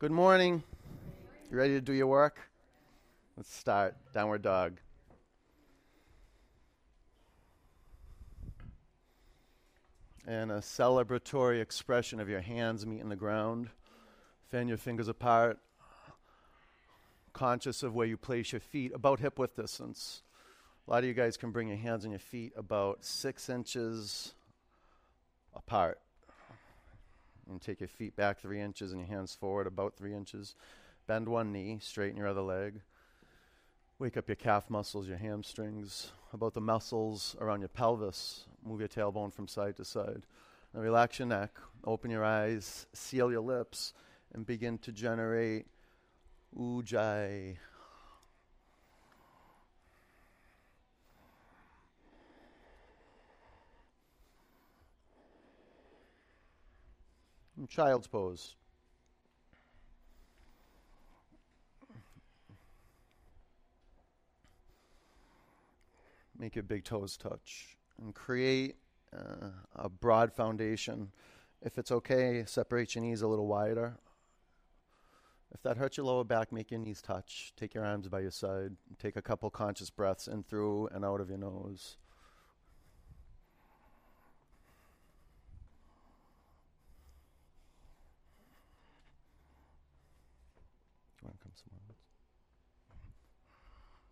Good morning. You ready to do your work? Let's start. Downward dog. And a celebratory expression of your hands meeting the ground. Fan your fingers apart. Conscious of where you place your feet, about hip width distance. A lot of you guys can bring your hands and your feet about six inches apart. And take your feet back three inches and your hands forward about three inches. Bend one knee, straighten your other leg. Wake up your calf muscles, your hamstrings, about the muscles around your pelvis. Move your tailbone from side to side. Now relax your neck, open your eyes, seal your lips, and begin to generate ujjayi. Child's pose. Make your big toes touch and create uh, a broad foundation. If it's okay, separate your knees a little wider. If that hurts your lower back, make your knees touch. Take your arms by your side. Take a couple conscious breaths in through and out of your nose. You want to come somewhere else?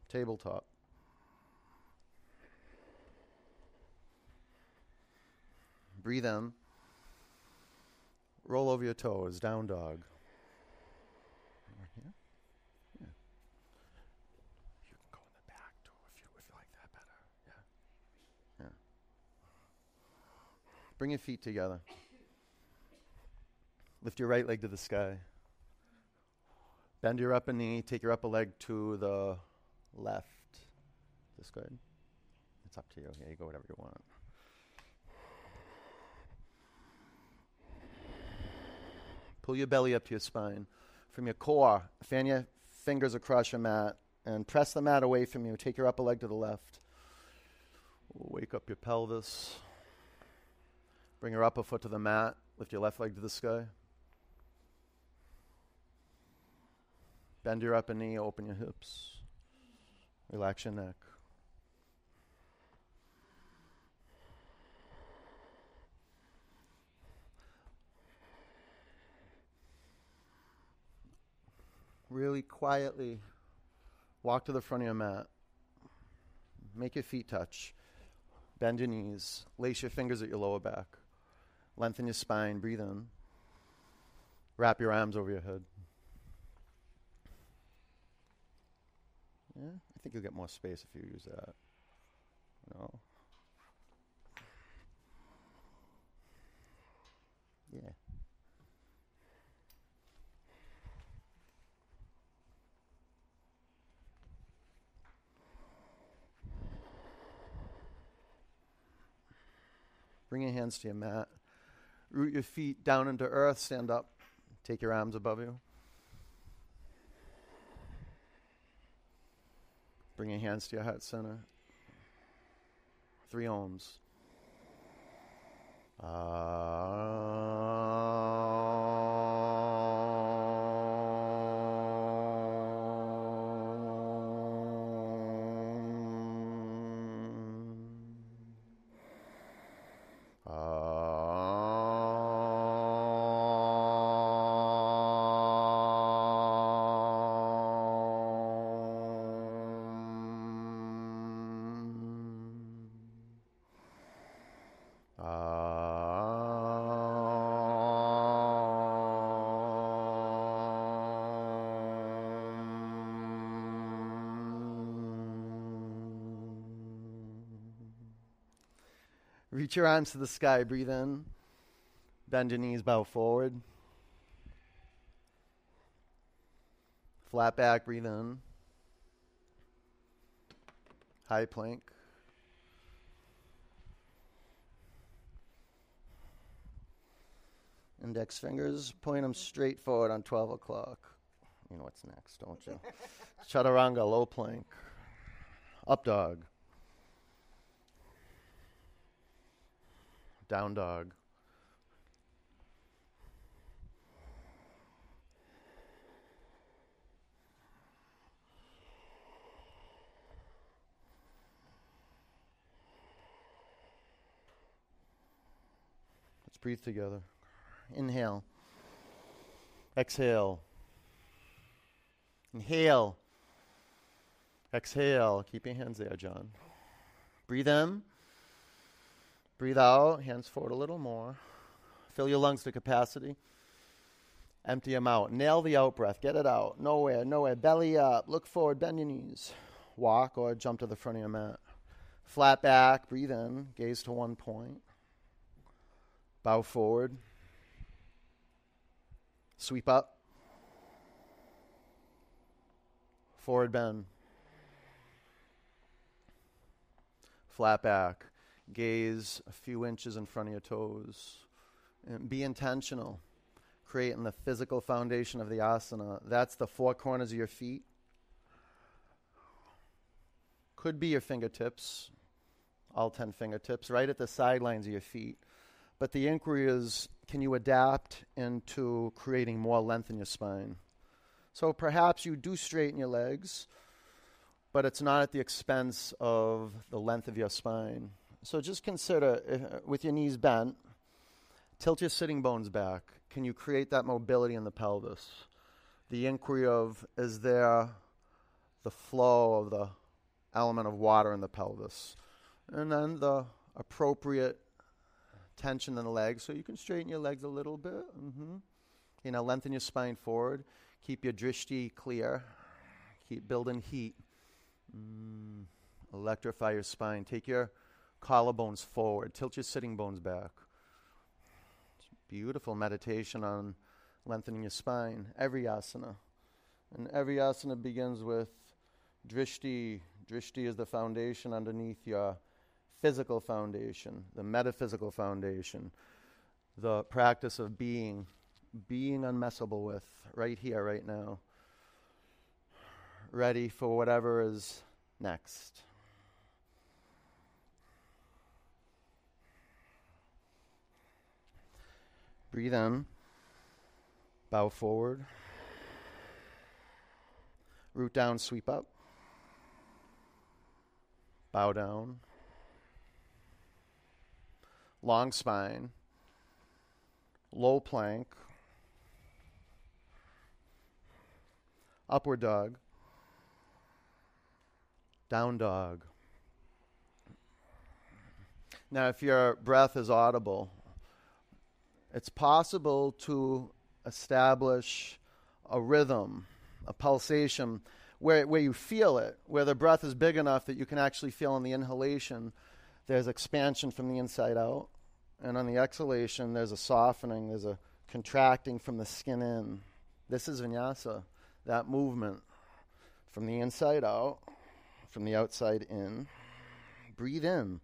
Tabletop. Breathe in. Roll over your toes, down dog. Bring your feet together. Lift your right leg to the sky. Bend your upper knee, take your upper leg to the left. Is this good? It's up to you. Yeah, you go whatever you want. Pull your belly up to your spine. From your core, fan your fingers across your mat and press the mat away from you. Take your upper leg to the left. Wake up your pelvis. Bring your upper foot to the mat. Lift your left leg to the sky. Bend your upper knee, open your hips. Relax your neck. Really quietly walk to the front of your mat. Make your feet touch. Bend your knees. Lace your fingers at your lower back. Lengthen your spine. Breathe in. Wrap your arms over your head. Yeah, I think you'll get more space if you use that. No. Yeah. Bring your hands to your mat. Root your feet down into earth. Stand up. Take your arms above you. Bring your hands to your heart center. Three oms. Reach your arms to the sky. Breathe in. Bend your knees, bow forward. Flat back, breathe in. High plank. Index fingers, point them straight forward on 12 o'clock. You know what's next, don't you? Chaturanga, low plank. Up dog. down dog. Let's breathe together. Inhale. Exhale. Inhale. Exhale. Keep your hands there, John. Breathe in. Breathe out. Hands forward a little more. Fill your lungs to capacity. Empty them out. Nail the out breath. Get it out. Nowhere, nowhere. Belly up. Look forward. Bend your knees. Walk or jump to the front of your mat. Flat back. Breathe in. Gaze to one point. Bow forward. Sweep up. Forward bend. Flat back. Gaze a few inches in front of your toes. And be intentional. Creating the physical foundation of the asana. That's the four corners of your feet. Could be your fingertips, all 10 fingertips, right at the sidelines of your feet. But the inquiry is can you adapt into creating more length in your spine? So perhaps you do straighten your legs, but it's not at the expense of the length of your spine. So just consider with your knees bent, tilt your sitting bones back. Can you create that mobility in the pelvis? The inquiry of is there the flow of the element of water in the pelvis? And then the appropriate tension in the legs. So you can straighten your legs a little bit. Mm-hmm. You know, lengthen your spine forward. Keep your drishti clear. Keep building heat. Mm. Electrify your spine. Take your collarbones forward. Tilt your sitting bones back. Beautiful meditation on lengthening your spine. Every asana. And every asana begins with drishti. Drishti is the foundation underneath your physical foundation, the metaphysical foundation, the practice of being, being unmessable with right here, right now, ready for whatever is next. Breathe in, bow forward, root down, sweep up, bow down. Long spine, low plank, upward dog, down dog. Now, if your breath is audible, it's possible to establish a rhythm, a pulsation, where, where you feel it, where the breath is big enough that you can actually feel in the inhalation there's expansion from the inside out. And on the exhalation, there's a softening, there's a contracting from the skin in. This is vinyasa, that movement from the inside out, from the outside in. Breathe in.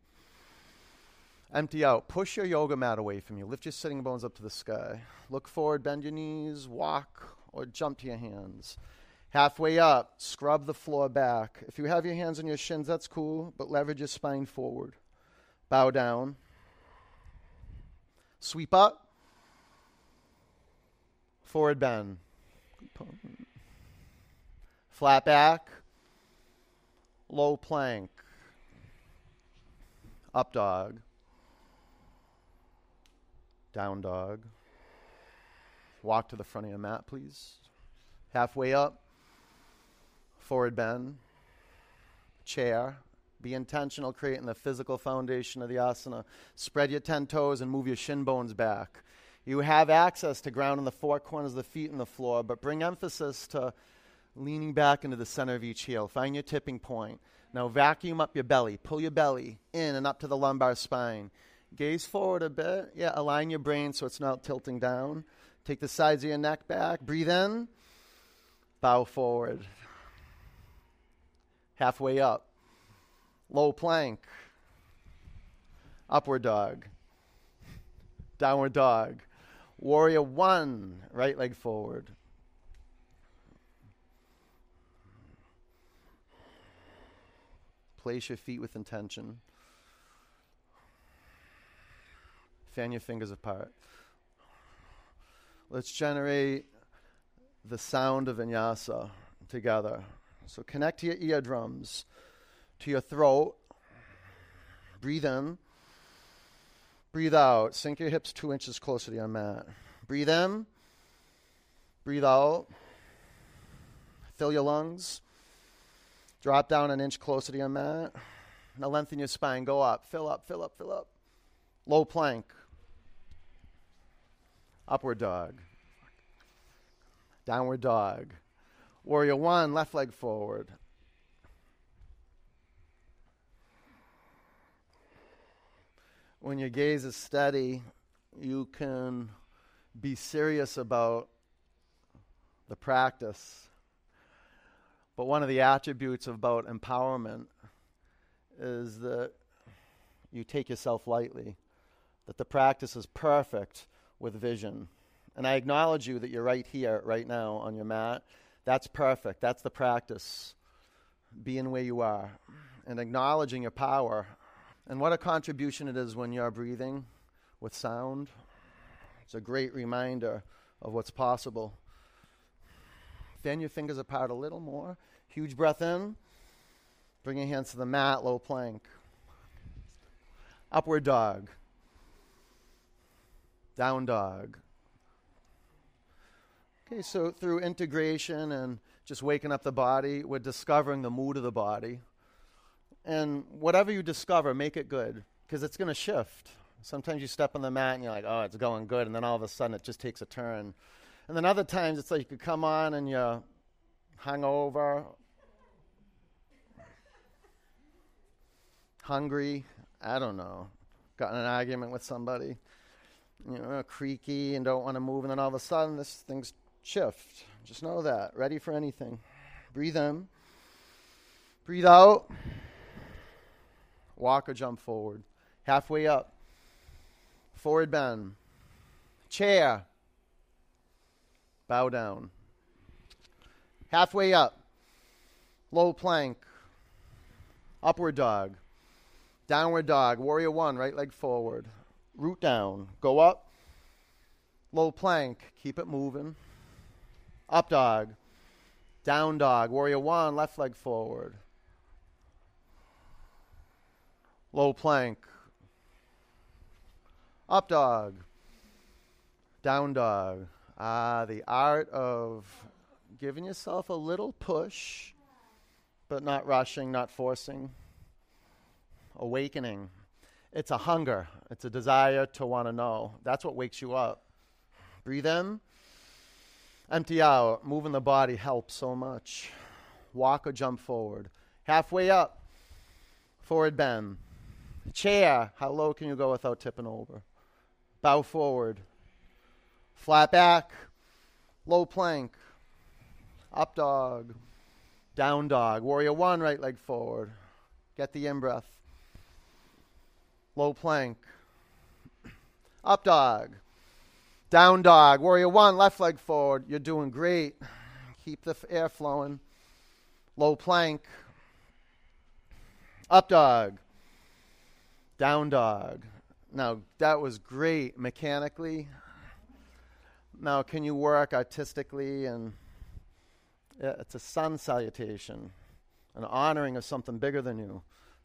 Empty out. Push your yoga mat away from you. Lift your sitting bones up to the sky. Look forward, bend your knees, walk, or jump to your hands. Halfway up, scrub the floor back. If you have your hands on your shins, that's cool, but leverage your spine forward. Bow down. Sweep up. Forward bend. Flat back. Low plank. Up dog. Down dog. Walk to the front of your mat, please. Halfway up. Forward bend. Chair. Be intentional, creating the physical foundation of the asana. Spread your 10 toes and move your shin bones back. You have access to ground in the four corners of the feet in the floor, but bring emphasis to leaning back into the center of each heel. Find your tipping point. Now vacuum up your belly. Pull your belly in and up to the lumbar spine. Gaze forward a bit. Yeah, align your brain so it's not tilting down. Take the sides of your neck back. Breathe in. Bow forward. Halfway up low plank, upward dog, downward dog, warrior one, right leg forward. Place your feet with intention. Fan your fingers apart. Let's generate the sound of vinyasa together. So connect to your eardrums to your throat. Breathe in. Breathe out. Sink your hips two inches closer to your mat. Breathe in. Breathe out. Fill your lungs. Drop down an inch closer to your mat. Now lengthen your spine. Go up. Fill up, fill up, fill up. Low plank. Upward dog. Downward dog. Warrior one, left leg forward. When your gaze is steady, you can be serious about the practice. But one of the attributes about empowerment is that you take yourself lightly, that the practice is perfect with vision. And I acknowledge you that you're right here, right now on your mat. That's perfect. That's the practice. Being where you are and acknowledging your power. And what a contribution it is when you're breathing with sound. It's a great reminder of what's possible. Fan your fingers apart a little more. Huge breath in. Bring your hands to the mat, low plank. Upward dog. Down dog. Okay, so through integration and just waking up the body, we're discovering the mood of the body. And whatever you discover, make it good because it's going to shift. Sometimes you step on the mat and you're like, oh, it's going good. And then all of a sudden it just takes a turn. And then other times it's like you could come on and you're hungover hungry, I don't know, got in an argument with somebody, you know, creaky and don't want to move, and then all of a sudden this thing's shift. Just know that. Ready for anything. Breathe in. Breathe out. Walk or jump forward. Halfway up. Forward bend. Chair. Bow down. Halfway up. Low plank. Upward dog. Downward dog, warrior one, right leg forward. Root down, go up. Low plank, keep it moving. Up dog, down dog, warrior one, left leg forward. Low plank. Up dog, down dog. Ah, the art of giving yourself a little push, but not rushing, not forcing awakening. It's a hunger, it's a desire to want to know. That's what wakes you up. Breathe in, empty out. Moving the body helps so much. Walk or jump forward. Halfway up, forward bend. Chair, how low can you go without tipping over? Bow forward. Flat back, low plank, up dog, down dog. Warrior one, right leg forward. Get the in breath low plank, up dog, down dog, warrior one, left leg forward. You're doing great. Keep the air flowing. Low plank, up dog, down dog. Now, that was great mechanically. Now, can you work artistically? And it's a sun salutation, an honoring of something bigger than you.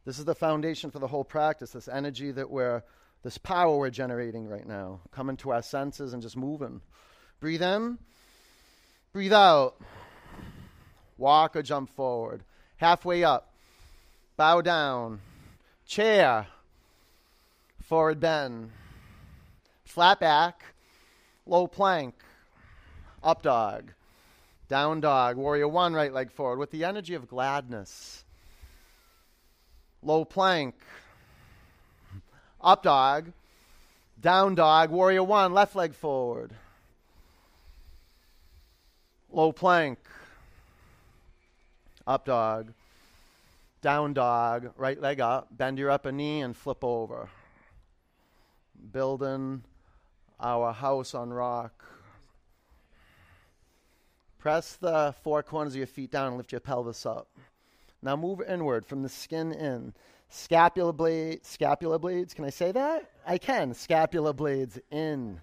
This is the foundation for the whole practice, this energy that we're, this power we're generating right now, coming to our senses and just moving. Breathe in, breathe out. Walk or jump forward. Halfway up, bow down, chair, forward bend, flat back, low plank, up dog, down dog, warrior one, right leg forward. With the energy of gladness low plank, up dog, down dog, warrior one, left leg forward, low plank, up dog, down dog, right leg up, bend your upper knee and flip over. Building our house on rock. Press the four corners of your feet down and lift your pelvis up. Now move inward from the skin in. Scapula blade, scapula blades. Can I say that? I can. Scapula blades in.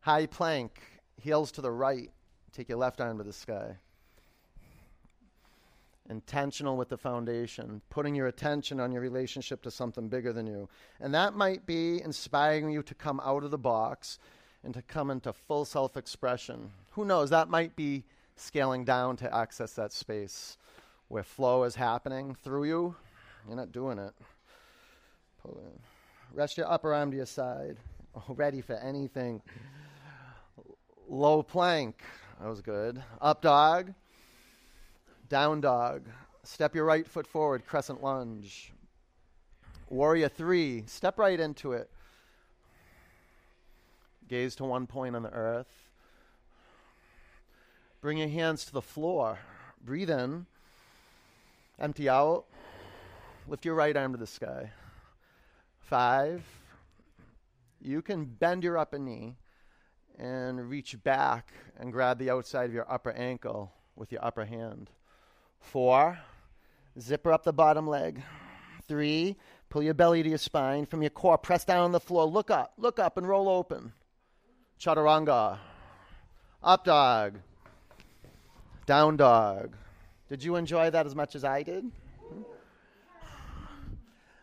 High plank, heels to the right. Take your left arm to the sky. intentional with the foundation, putting your attention on your relationship to something bigger than you. And that might be inspiring you to come out of the box and to come into full self expression. Who knows? That might be scaling down to access that space where flow is happening through you. You're not doing it. Pull in. Rest your upper arm to your side. Ready for anything. Low plank. That was good. Up dog. Down dog. Step your right foot forward, crescent lunge. Warrior three. Step right into it. Gaze to one point on the earth. Bring your hands to the floor. Breathe in. Empty out. Lift your right arm to the sky. Five. You can bend your upper knee and reach back and grab the outside of your upper ankle with your upper hand. Four, zipper up the bottom leg. Three, pull your belly to your spine. From your core, press down on the floor. Look up, look up, and roll open. Chaturanga. Up dog. Down dog. Did you enjoy that as much as I did? Hmm?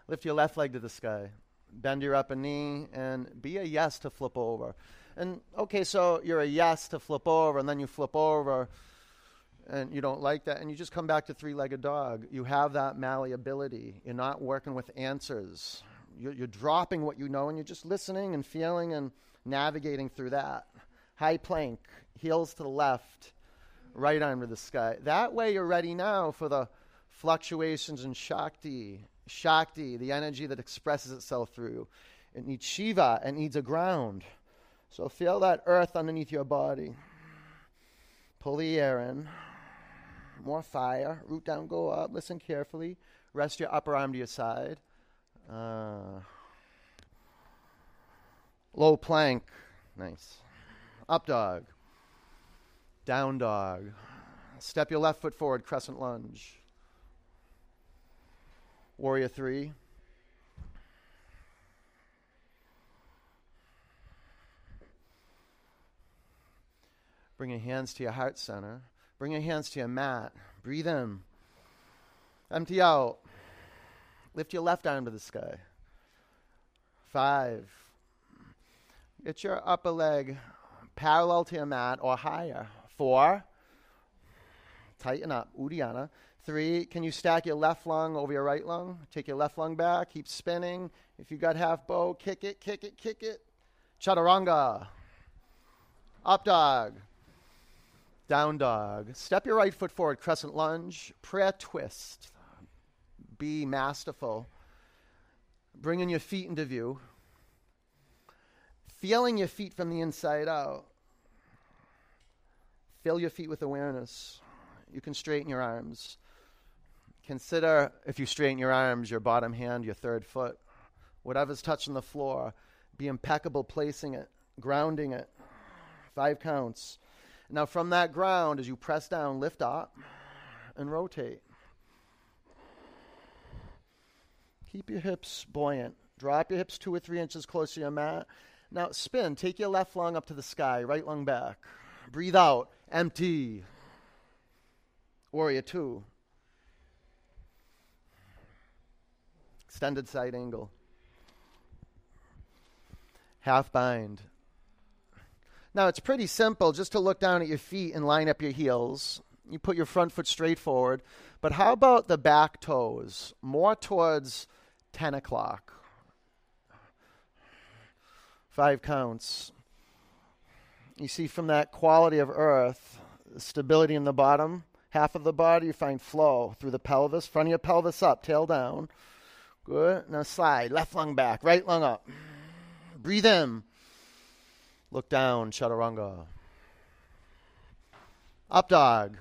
Lift your left leg to the sky. Bend your upper knee and be a yes to flip over. And okay, so you're a yes to flip over, and then you flip over and you don't like that, and you just come back to three legged dog. You have that malleability. You're not working with answers. You're, you're, dropping what you know, and you're just listening and feeling and navigating through that. High plank, heels to the left, right to the sky. That way, you're ready now for the fluctuations in Shakti. Shakti, the energy that expresses itself through. It needs Shiva, it needs a ground. So feel that earth underneath your body. Pull the air in more fire. Root down, go up. Listen carefully. Rest your upper arm to your side. Uh, low plank. Nice. Up dog. Down dog. Step your left foot forward, crescent lunge. Warrior three. Bring your hands to your heart center. Bring your hands to your mat. Breathe in. Empty out. Lift your left arm to the sky. Five. Get your upper leg parallel to your mat or higher. Four. Tighten up. Uddiyana. Three. Can you stack your left lung over your right lung? Take your left lung back. Keep spinning. If you got half bow, kick it, kick it, kick it. Chaturanga. Up dog. Down dog. Step your right foot forward, crescent lunge, prayer twist. Be masterful. Bringing your feet into view. Feeling your feet from the inside out. Fill your feet with awareness. You can straighten your arms. Consider, if you straighten your arms, your bottom hand, your third foot. Whatever's touching the floor, be impeccable placing it, grounding it. Five counts. Now, from that ground, as you press down, lift up and rotate. Keep your hips buoyant. Drop your hips two or three inches closer to your mat. Now, spin. Take your left lung up to the sky, right lung back. Breathe out. Empty. Warrior two. Extended side angle. Half bind. Now, it's pretty simple just to look down at your feet and line up your heels. You put your front foot straight forward. But how about the back toes? More towards 10 o'clock. Five counts. You see from that quality of earth, stability in the bottom half of the body, you find flow through the pelvis, front of your pelvis up, tail down. Good. Now slide. Left lung back, right lung up. Breathe in. Look down, chaturanga. Up dog.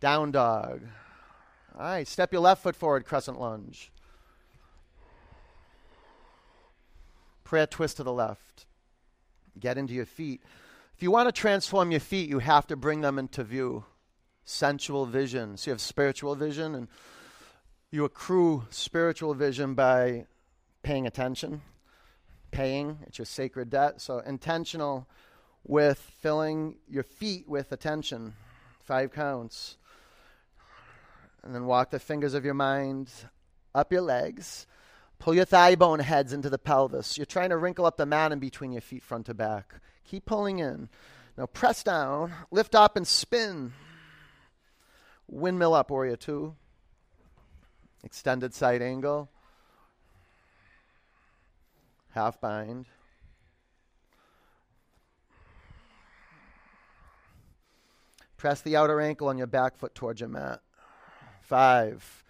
Down dog. All right, step your left foot forward, crescent lunge. Prayer twist to the left. Get into your feet. If you want to transform your feet, you have to bring them into view. Sensual vision. So you have spiritual vision, and you accrue spiritual vision by paying attention paying. It's your sacred debt. So intentional with filling your feet with attention. Five counts. And then walk the fingers of your mind up your legs. Pull your thigh bone heads into the pelvis. You're trying to wrinkle up the mat in between your feet, front to back. Keep pulling in. Now press down, lift up, and spin. Windmill up, warrior two. Extended side angle. Half bind. Press the outer ankle on your back foot towards your mat. Five.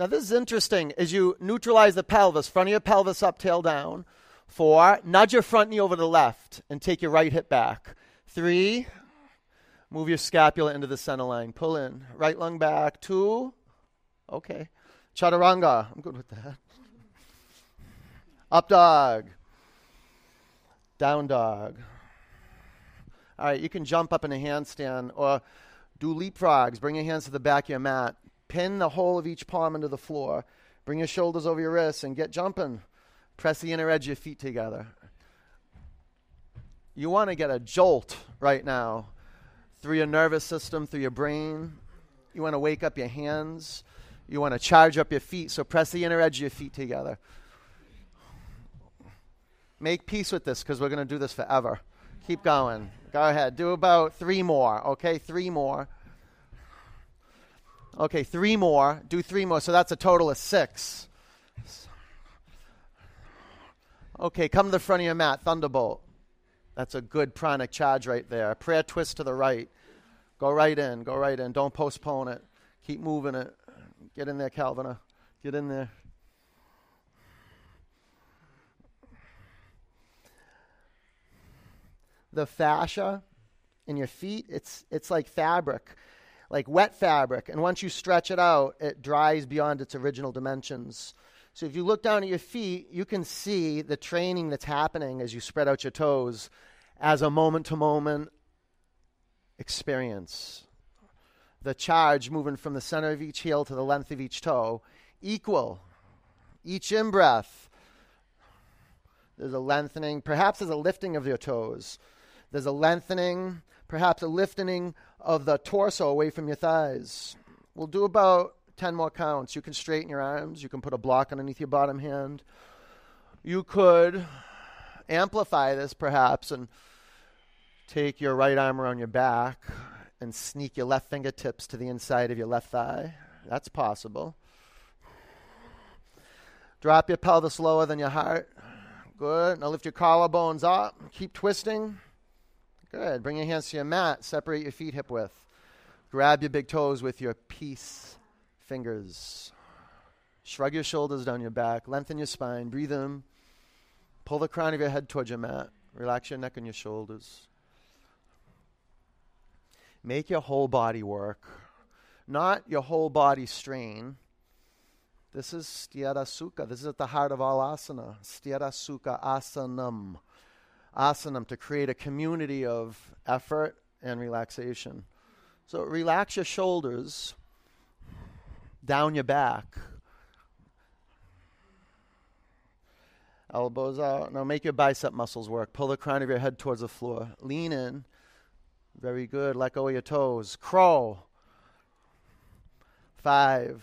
Now, this is interesting. As you neutralize the pelvis, front of your pelvis up, tail down. Four. Nudge your front knee over to the left and take your right hip back. Three. Move your scapula into the center line. Pull in. Right lung back. Two. Okay. Chaturanga. I'm good with that. Up dog. Down dog. All right, you can jump up in a handstand or do leapfrogs. Bring your hands to the back of your mat. Pin the whole of each palm into the floor. Bring your shoulders over your wrists and get jumping. Press the inner edge of your feet together. You want to get a jolt right now through your nervous system, through your brain. You want to wake up your hands. You want to charge up your feet. So press the inner edge of your feet together. Make peace with this because we're going to do this forever. Keep going. Go ahead. Do about three more. Okay, three more. Okay, three more. Do three more. So that's a total of six. Okay, come to the front of your mat. Thunderbolt. That's a good pranic charge right there. Prayer twist to the right. Go right in. Go right in. Don't postpone it. Keep moving it. Get in there, Calvin. Get in there. the fascia in your feet, it's, it's like fabric, like wet fabric. And once you stretch it out, it dries beyond its original dimensions. So if you look down at your feet, you can see the training that's happening as you spread out your toes as a moment to moment experience. The charge moving from the center of each heel to the length of each toe, equal. Each in breath, there's a lengthening, perhaps there's a lifting of your toes. There's a lengthening, perhaps a lifting of the torso away from your thighs. We'll do about 10 more counts. You can straighten your arms. You can put a block underneath your bottom hand. You could amplify this perhaps and take your right arm around your back and sneak your left fingertips to the inside of your left thigh. That's possible. Drop your pelvis lower than your heart. Good. Now lift your collarbones up. Keep twisting. Good. Bring your hands to your mat. Separate your feet hip width. Grab your big toes with your peace fingers. Shrug your shoulders down your back. Lengthen your spine. Breathe in. Pull the crown of your head towards your mat. Relax your neck and your shoulders. Make your whole body work, not your whole body strain. This is Sthira Sukha. This is at the heart of all asana. Sthira Sukha Asanam asanam to create a community of effort and relaxation. So relax your shoulders down your back. Elbows out. Now make your bicep muscles work. Pull the crown of your head towards the floor. Lean in. Very good. Let go of your toes. Crawl. Five.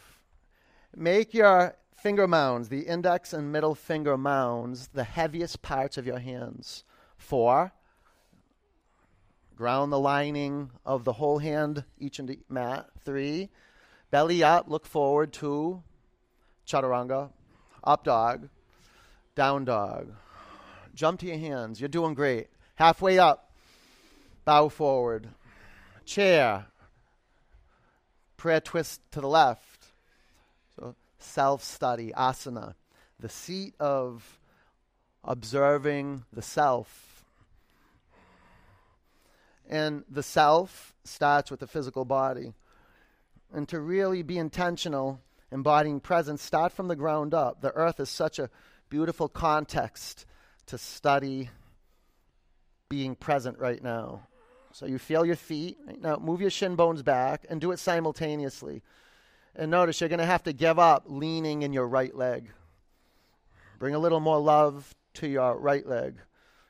Make your finger mounds, the index and middle finger mounds, the heaviest parts of your hands. Four, ground the lining of the whole hand, each into mat. Three, belly up, look forward. Two, chaturanga, up dog, down dog. Jump to your hands. You're doing great. Halfway up, bow forward. Chair, prayer twist to the left. So self study, asana, the seat of observing the self and the self starts with the physical body. And to really be intentional, embodying presence, start from the ground up. The earth is such a beautiful context to study being present right now. So you feel your feet. Right now, move your shin bones back and do it simultaneously. And notice you're going to have to give up leaning in your right leg. Bring a little more love to your right leg.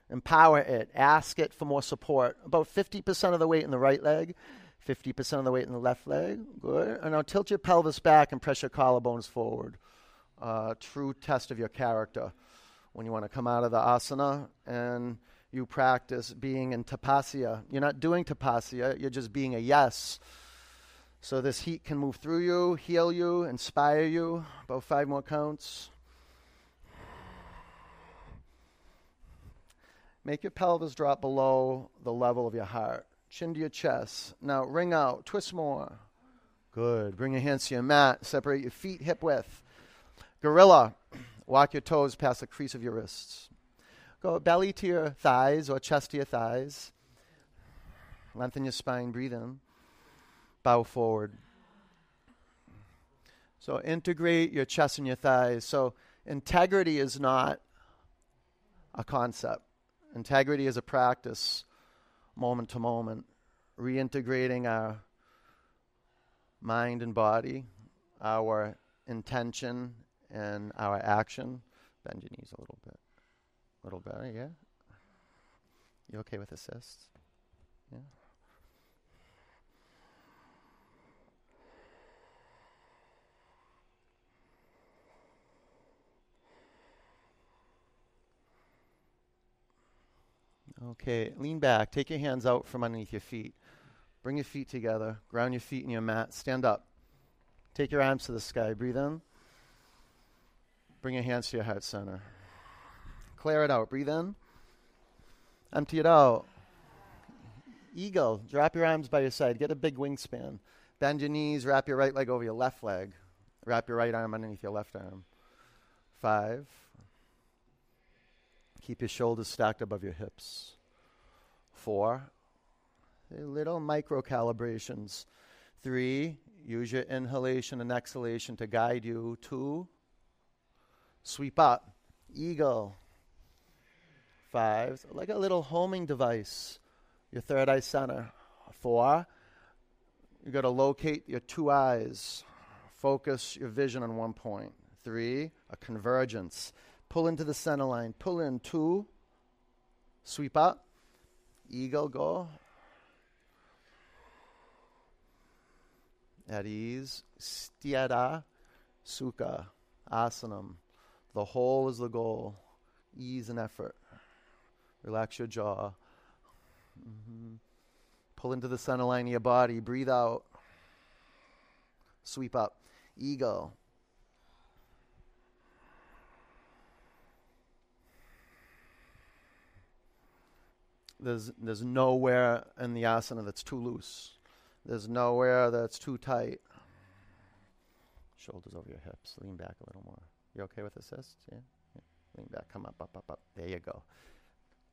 Empower it. Ask it for more support. About 50% of the weight in the right leg, 50% of the weight in the left leg. Good. And now tilt your pelvis back and press your collarbones forward. Uh, true test of your character. When you want to come out of the asana and you practice being in tapasya. You're not doing tapasya, you're just being a yes. So this heat can move through you, heal you, inspire you. About five more counts. Make your pelvis drop below the level of your heart. Chin to your chest. Now ring out. Twist more. Good. Bring your hands to your mat. Separate your feet hip width. Gorilla. Walk your toes past the crease of your wrists. Go belly to your thighs or chest to your thighs. Lengthen your spine. Breathe in. Bow forward. So integrate your chest and your thighs. So integrity is not a concept. Integrity is a practice, moment to moment, reintegrating our mind and body, our intention and our action. Bend your knees a little bit. A little better, yeah? You okay with assists? Yeah? Okay, lean back. Take your hands out from underneath your feet. Bring your feet together. Ground your feet in your mat. Stand up. Take your arms to the sky. Breathe in. Bring your hands to your heart center. Clear it out. Breathe in. Empty it out. Eagle. Drop your arms by your side. Get a big wingspan. Bend your knees. Wrap your right leg over your left leg. Wrap your right arm underneath your left arm. Five. Keep your shoulders stacked above your hips. Four, little micro calibrations. Three, use your inhalation and exhalation to guide you. Two, sweep up. Eagle. Five, like a little homing device. Your third eye center. Four, you got to locate your two eyes. Focus your vision on one point. Three, a convergence. Pull into the center line. Pull in two. Sweep up. Eagle go. At ease. Sthira Sukha. Asanam. The whole is the goal. Ease and effort. Relax your jaw. Mm-hmm. Pull into the center line of your body. Breathe out. Sweep up. Eagle. There's, there's nowhere in the asana that's too loose. There's nowhere that's too tight. Shoulders over your hips. Lean back a little more. You okay with assists? Yeah? yeah. Lean back. Come up, up, up, up. There you go.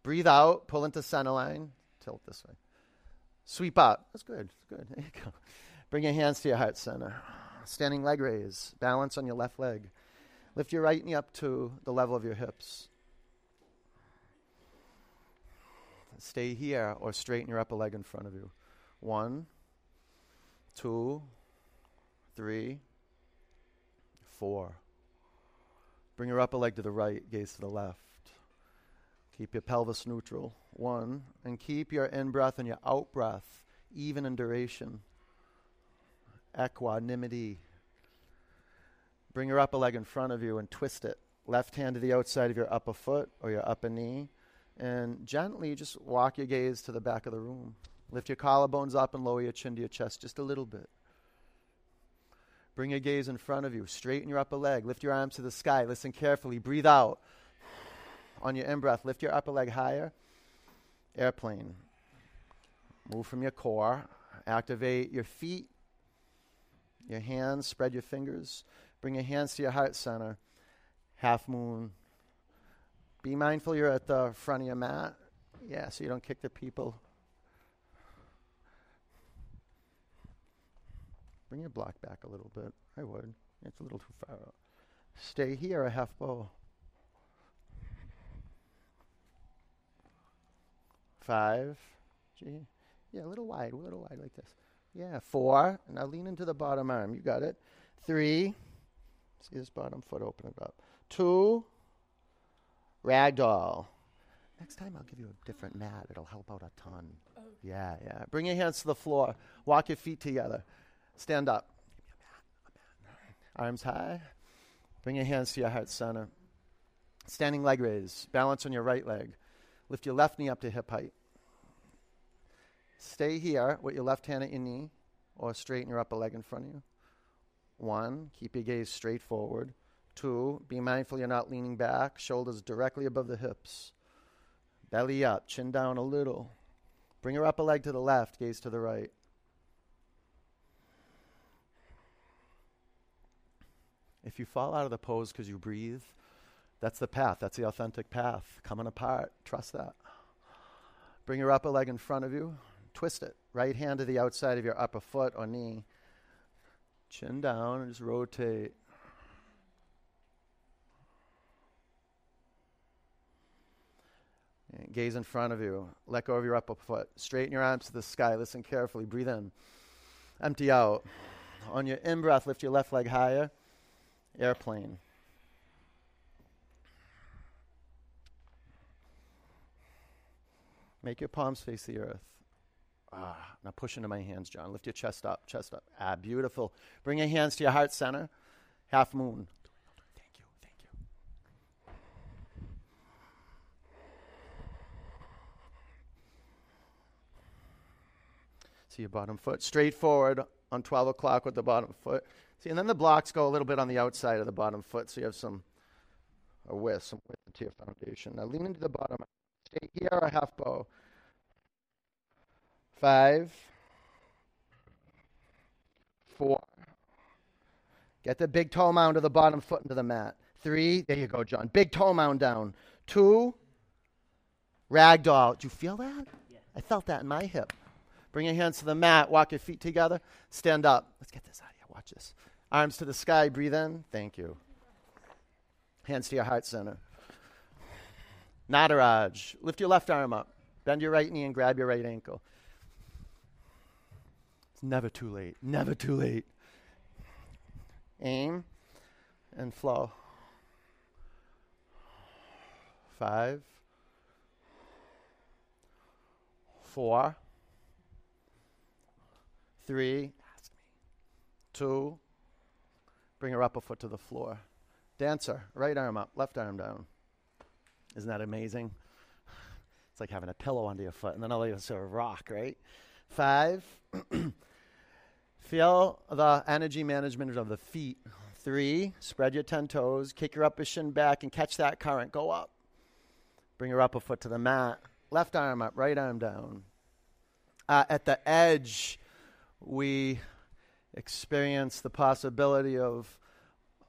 Breathe out. Pull into center line. Tilt this way. Sweep up. That's good. That's good. There you go. Bring your hands to your heart center. Standing leg raise. Balance on your left leg. Lift your right knee up to the level of your hips. Stay here or straighten your upper leg in front of you. One, two, three, four. Bring your upper leg to the right, gaze to the left. Keep your pelvis neutral. One. And keep your in breath and your out breath even in duration. Equanimity. Bring your upper leg in front of you and twist it. Left hand to the outside of your upper foot or your upper knee and gently just walk your gaze to the back of the room. Lift your collarbones up and lower your chin to your chest just a little bit. Bring your gaze in front of you. Straighten your upper leg. Lift your arms to the sky. Listen carefully. Breathe out. On your in breath, lift your upper leg higher. Airplane. Move from your core. Activate your feet, your hands. Spread your fingers. Bring your hands to your heart center. Half moon, be mindful you're at the front of your mat. Yeah, so you don't kick the people. Bring your block back a little bit. I would. It's a little too far out. Stay here a half bow. Five. Gee. Yeah, a little wide, a little wide like this. Yeah, four. Now lean into the bottom arm. You got it. Three. See this bottom foot, open it up. Two ragdoll. Next time I'll give you a different mat. It'll help out a ton. Yeah, yeah. Bring your hands to the floor. Walk your feet together. Stand up. Arms high. Bring your hands to your heart center. Standing leg raise. Balance on your right leg. Lift your left knee up to hip height. Stay here with your left hand at your knee or straighten your upper leg in front of you. One, keep your gaze straight forward. Two, be mindful you're not leaning back, shoulders directly above the hips. Belly up, chin down a little. Bring your upper leg to the left, gaze to the right. If you fall out of the pose because you breathe, that's the path. That's the authentic path. Coming apart. Trust that. Bring your upper leg in front of you. Twist it. Right hand to the outside of your upper foot or knee. Chin down and just rotate. Gaze in front of you. Let go of your upper foot. Straighten your arms to the sky. Listen carefully. Breathe in. Empty out. On your in breath, lift your left leg higher. Airplane. Make your palms face the earth. Ah, now push into my hands, John. Lift your chest up, chest up. Ah, beautiful. Bring your hands to your heart center. Half moon. Thank you, thank you. See your bottom foot straight forward on 12 o'clock with the bottom foot. See, and then the blocks go a little bit on the outside of the bottom foot, so you have some a width, some width to your foundation. Now lean into the bottom. Stay here or half bow. Five, four. Get the big toe mound of the bottom foot into the mat. Three, there you go, John. Big toe mound down. Two, ragdoll. Do you feel that? Yeah. I felt that in my hip. Bring your hands to the mat. Walk your feet together. Stand up. Let's get this out of here. Watch this. Arms to the sky. Breathe in. Thank you. Hands to your heart center. Nataraj. Lift your left arm up. Bend your right knee and grab your right ankle. It's never too late. Never too late. Aim and flow. Five, four, three, two, bring her upper foot to the floor. Dancer, right arm up, left arm down. Isn't that amazing? It's like having a pillow under your foot and then all of you sort of rock, right? Five. Feel the energy management of the feet. Three. Spread your 10 toes. Kick your upper shin back and catch that current. Go up. Bring your upper foot to the mat. Left arm up, right arm down. Uh, at the edge, we experience the possibility of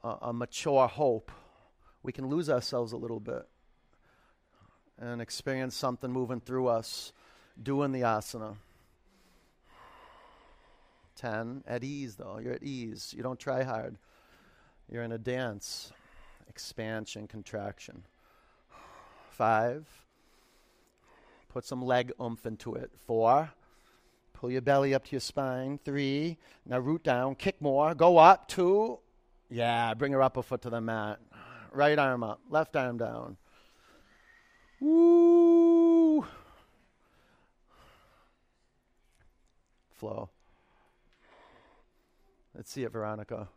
a, a mature hope. We can lose ourselves a little bit and experience something moving through us doing the asana. 10. At ease, though. You're at ease. You don't try hard. You're in a dance. Expansion, contraction. 5. Put some leg oomph into it. 4. Pull your belly up to your spine. 3. Now root down. Kick more. Go up. 2. Yeah, bring your upper foot to the mat. Right arm up. Left arm down. Woo! Flow. Let's see it, Veronica.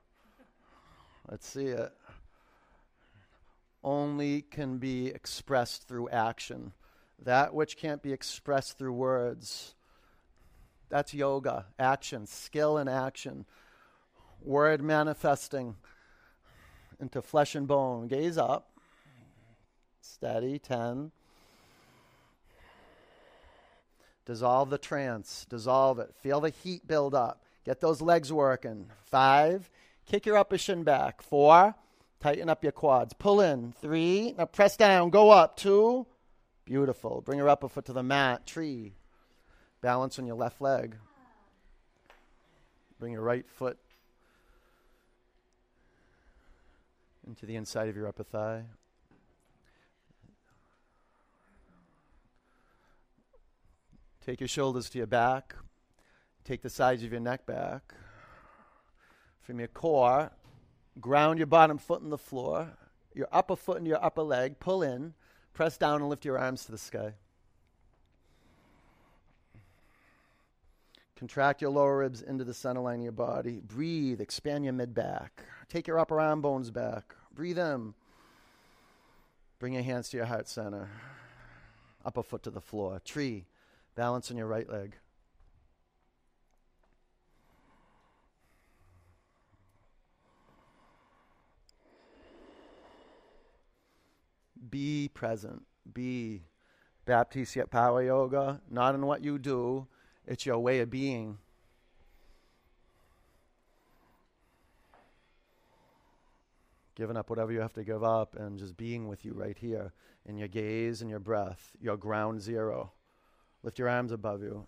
Let's see it. Only can be expressed through action. That which can't be expressed through words. That's yoga. Action. Skill and action. Word manifesting into flesh and bone. Gaze up. Steady. 10. Dissolve the trance. Dissolve it. Feel the heat build up. Get those legs working. Five, kick your upper shin back. Four, tighten up your quads. Pull in. Three, now press down. Go up. Two, beautiful. Bring your upper foot to the mat. Tree. Balance on your left leg. Bring your right foot into the inside of your upper thigh. Take your shoulders to your back. Take the sides of your neck back. From your core, ground your bottom foot in the floor, your upper foot into your upper leg, pull in, Press down and lift your arms to the sky. Contract your lower ribs into the center line of your body. Breathe. Expand your mid back. Take your upper arm bones back. Breathe in. Bring your hands to your heart center. Upper foot to the floor. Tree. Balance on your right leg. Be present. Be Baptiste Power Yoga, not in what you do, it's your way of being. Giving up whatever you have to give up and just being with you right here in your gaze and your breath, your ground zero. Lift your arms above you.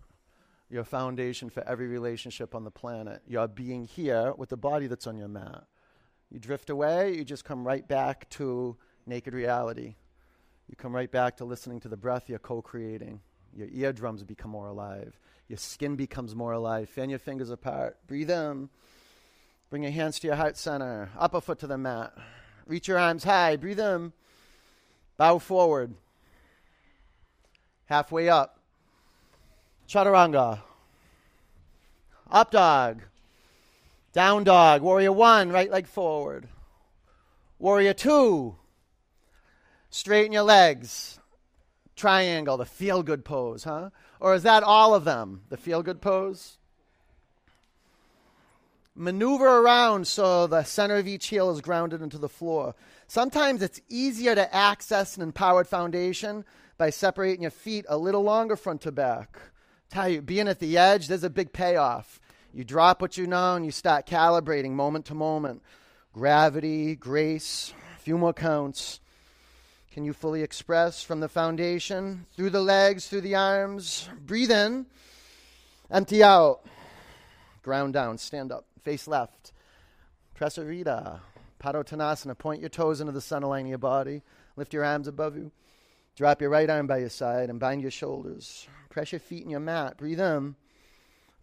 Your foundation for every relationship on the planet. Your being here with the body that's on your mat. You drift away, you just come right back to naked reality. You come right back to listening to the breath you're co creating. Your eardrums become more alive. Your skin becomes more alive. Fan your fingers apart. Breathe in. Bring your hands to your heart center. Upper foot to the mat. Reach your arms high. Breathe in. Bow forward. Halfway up. Chaturanga. Up dog. Down dog. Warrior one. Right leg forward. Warrior two. Straighten your legs. Triangle, the feel good pose, huh? Or is that all of them, the feel good pose? Maneuver around so the center of each heel is grounded into the floor. Sometimes it's easier to access an empowered foundation by separating your feet a little longer front to back. Tell you, being at the edge, there's a big payoff. You drop what you know and you start calibrating moment to moment. Gravity, grace, a few more counts. Can you fully express from the foundation, through the legs, through the arms? Breathe in, empty out. Ground down, stand up, face left. Prasarita, Padottanasana. Point your toes into the center line of your body. Lift your arms above you. Drop your right arm by your side and bind your shoulders. Press your feet in your mat. Breathe in.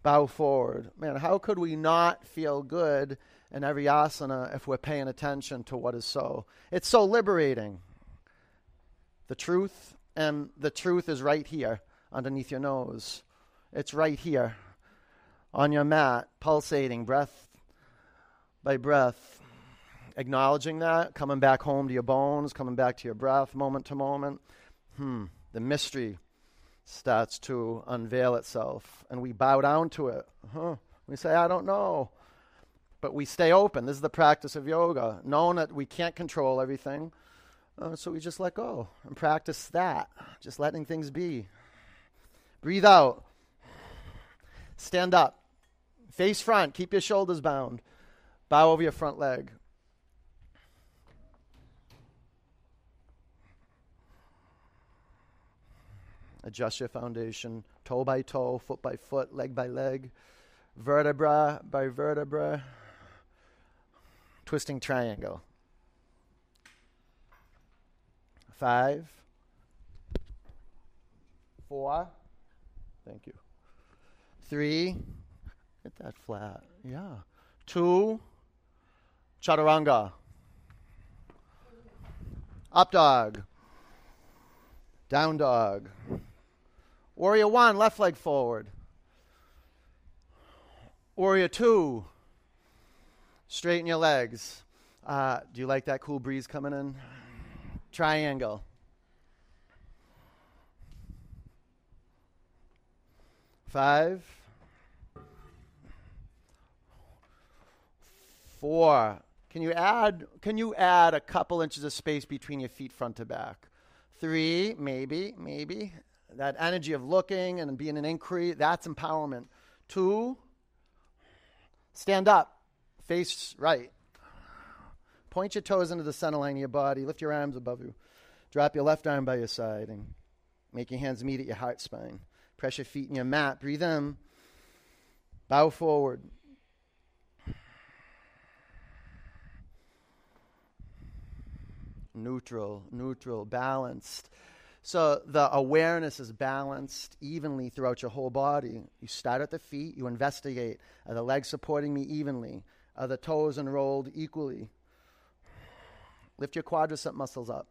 Bow forward. Man, how could we not feel good in every asana if we're paying attention to what is so? It's so liberating the truth, and the truth is right here underneath your nose. It's right here on your mat, pulsating breath by breath. Acknowledging that, coming back home to your bones, coming back to your breath moment to moment. Hmm, the mystery starts to unveil itself, and we bow down to it. Huh. We say, I don't know. But we stay open. This is the practice of yoga, knowing that we can't control everything uh, so we just let go and practice that, just letting things be. Breathe out. Stand up. Face front. Keep your shoulders bound. Bow over your front leg. Adjust your foundation toe by toe, foot by foot, leg by leg, vertebra by vertebra. Twisting triangle. Five, four, thank you. Three, get that flat. Yeah. Two, chaturanga. Up dog. Down dog. Warrior one, left leg forward. Warrior two, straighten your legs. Uh, do you like that cool breeze coming in? Triangle. Five, four. Can you add? Can you add a couple inches of space between your feet, front to back? Three, maybe, maybe. That energy of looking and being an inquiry, that's empowerment. Two, stand up, face right. Point your toes into the center line of your body. Lift your arms above you. Drop your left arm by your side and make your hands meet at your heart spine. Press your feet in your mat. Breathe in. Bow forward. Neutral, neutral, balanced. So the awareness is balanced evenly throughout your whole body. You start at the feet, you investigate. Are the legs supporting me evenly? Are the toes enrolled equally? Lift your quadricep muscles up.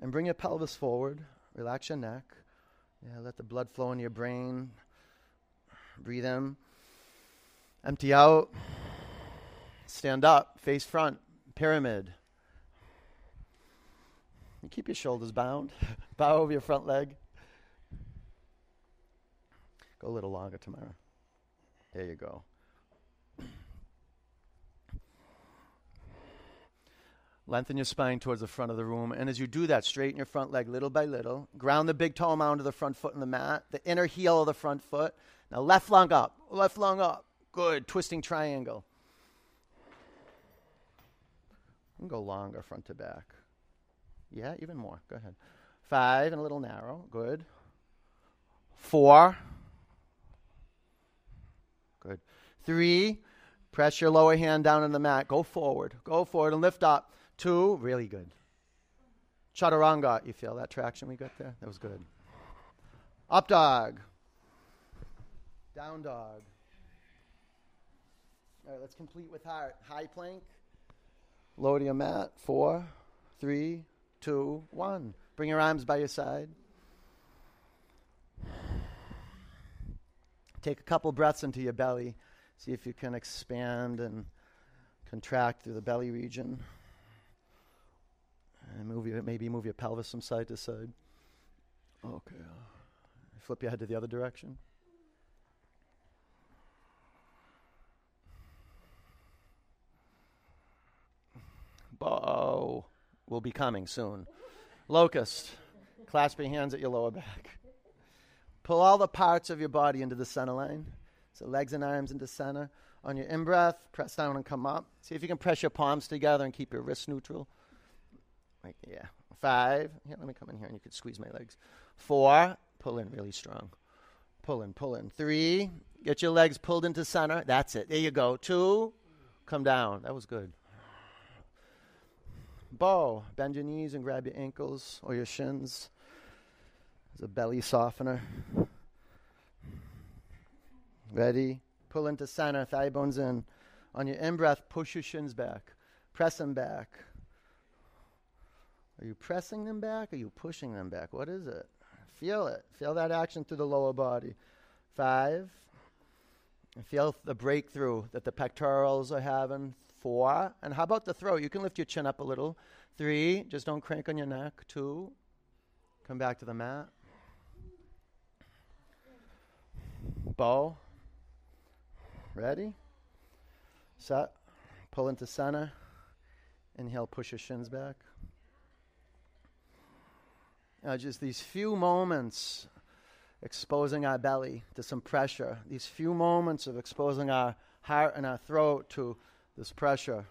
And bring your pelvis forward. Relax your neck. Yeah, let the blood flow in your brain. Breathe in. Empty out. Stand up, face front, pyramid. You keep your shoulders bound. Bow over your front leg. Go a little longer tomorrow. There you go. Lengthen your spine towards the front of the room. And as you do that, straighten your front leg little by little. Ground the big toe mound of the front foot in the mat, the inner heel of the front foot. Now left lung up, left lung up. Good. Twisting triangle. And go longer front to back. Yeah, even more. Go ahead. Five and a little narrow. Good. Four. Good. Three. Press your lower hand down on the mat. Go forward. Go forward and lift up. Two. Really good. Chaturanga. You feel that traction we got there? That was good. Up dog. Down dog. All right, let's complete with heart. High plank. Lower to your mat. Four, three, two, one. Bring your arms by your side. Take a couple breaths into your belly. See if you can expand and contract through the belly region. And move your, maybe move your pelvis from side to side. Okay. Flip your head to the other direction. Bow will be coming soon. Locust. Clasp your hands at your lower back. Pull all the parts of your body into the center line. So legs and arms into center. On your in breath, press down and come up. See if you can press your palms together and keep your wrists neutral. Like yeah. Five. Here, let me come in here and you could squeeze my legs. Four. Pull in really strong. Pull in, pull in. Three. Get your legs pulled into center. That's it. There you go. Two. Come down. That was good. Bow. Bend your knees and grab your ankles or your shins. There's a belly softener. Ready? Pull into center, thigh bones in. On your in breath, push your shins back. Press them back. Are you pressing them back? Are you pushing them back? What is it? Feel it. Feel that action through the lower body. Five. Feel the breakthrough that the pectorals are having. Four. And how about the throat? You can lift your chin up a little. Three. Just don't crank on your neck. Two. Come back to the mat. Bow. Ready? Set. Pull into center. Inhale, push your shins back. Now, just these few moments exposing our belly to some pressure, these few moments of exposing our heart and our throat to this pressure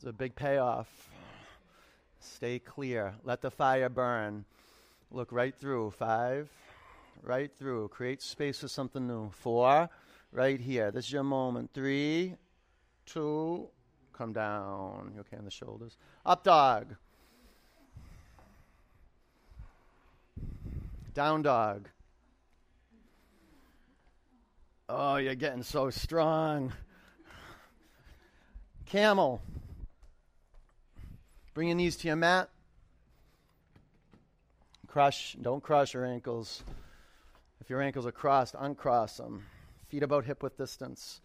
is a big payoff. Stay clear. Let the fire burn. Look right through. Five, right through. Create space for something new. Four, right here. This is your moment. Three, two, come down. You okay on the shoulders? Up dog. Down dog. Oh, you're getting so strong. Camel. Bring your knees to your mat. Crush, don't crush your ankles. If your ankles are crossed, uncross them. Feet about hip width distance.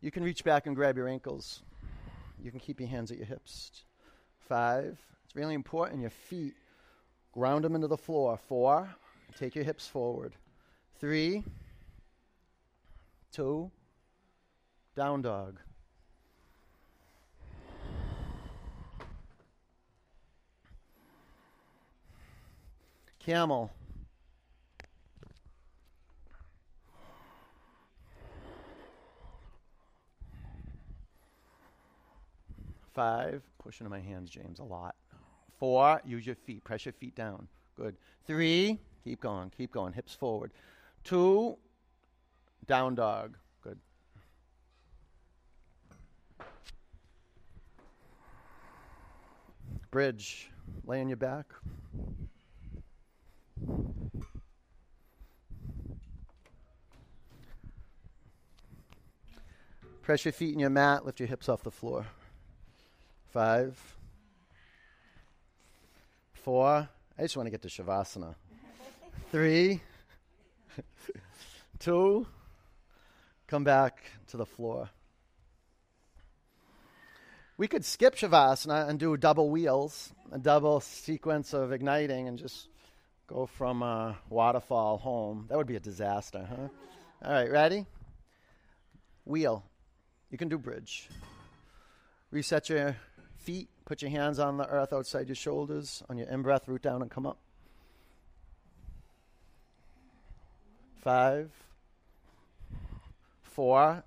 You can reach back and grab your ankles. You can keep your hands at your hips. Five. It's really important. Your feet, ground them into the floor. Four. Take your hips forward. Three. Two. Down dog. Camel. Five. Push into my hands, James, a lot. Four. Use your feet. Press your feet down. Good. Three. Keep going. Keep going. Hips forward. Two. Down dog. Good. Bridge. Lay on your back. Press your feet in your mat. Lift your hips off the floor. Five. Four. I just want to get to Shavasana. Three, two, come back to the floor. We could skip Shavasana and do double wheels, a double sequence of igniting, and just go from a waterfall home. That would be a disaster, huh? All right, ready? Wheel. You can do bridge. Reset your feet. Put your hands on the earth outside your shoulders. On your in breath, root down and come up. Five, four,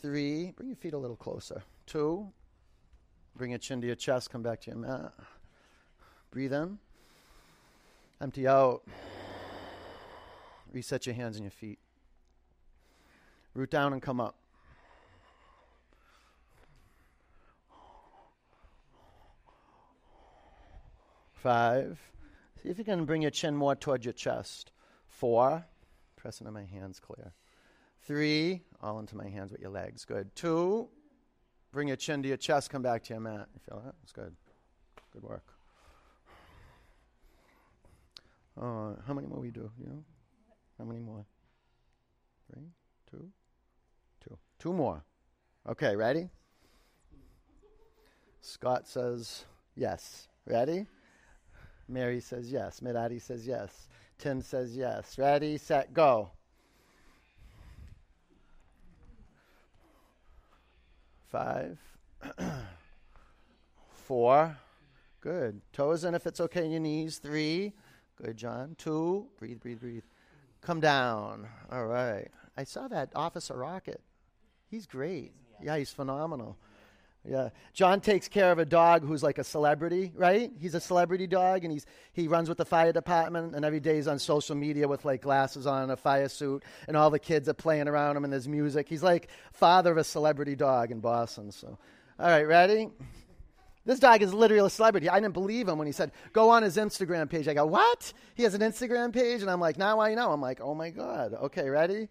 three. Bring your feet a little closer. Two. Bring your chin to your chest. Come back to your mat. Breathe in. Empty out. Reset your hands and your feet. Root down and come up. Five. See if you can bring your chin more towards your chest. Four. Press into my hands clear. Three. All into my hands with your legs. Good. Two. Bring your chin to your chest. Come back to your mat. You feel that? That's good. Good work. Uh, how many more we do? You know? How many more? Three, two, two, two more. Okay, ready? Scott says yes. Ready? Mary says yes. Medadi says yes. Tim says yes. Ready, set, go. Five, four, good. Toes in if it's okay in your knees. Three, good, John. Two, breathe, breathe, breathe. Come down. All right. I saw that Officer Rocket. He's great. Yeah, he's phenomenal. Yeah. John takes care of a dog who's like a celebrity, right? He's a celebrity dog and he's he runs with the fire department and every day he's on social media with like glasses on and a fire suit and all the kids are playing around him and there's music. He's like father of a celebrity dog in Boston. So all right, ready? This dog is literally a celebrity. I didn't believe him when he said, go on his Instagram page. I go, what? He has an Instagram page? And I'm like, now I know. I'm like, oh my God. Okay, ready?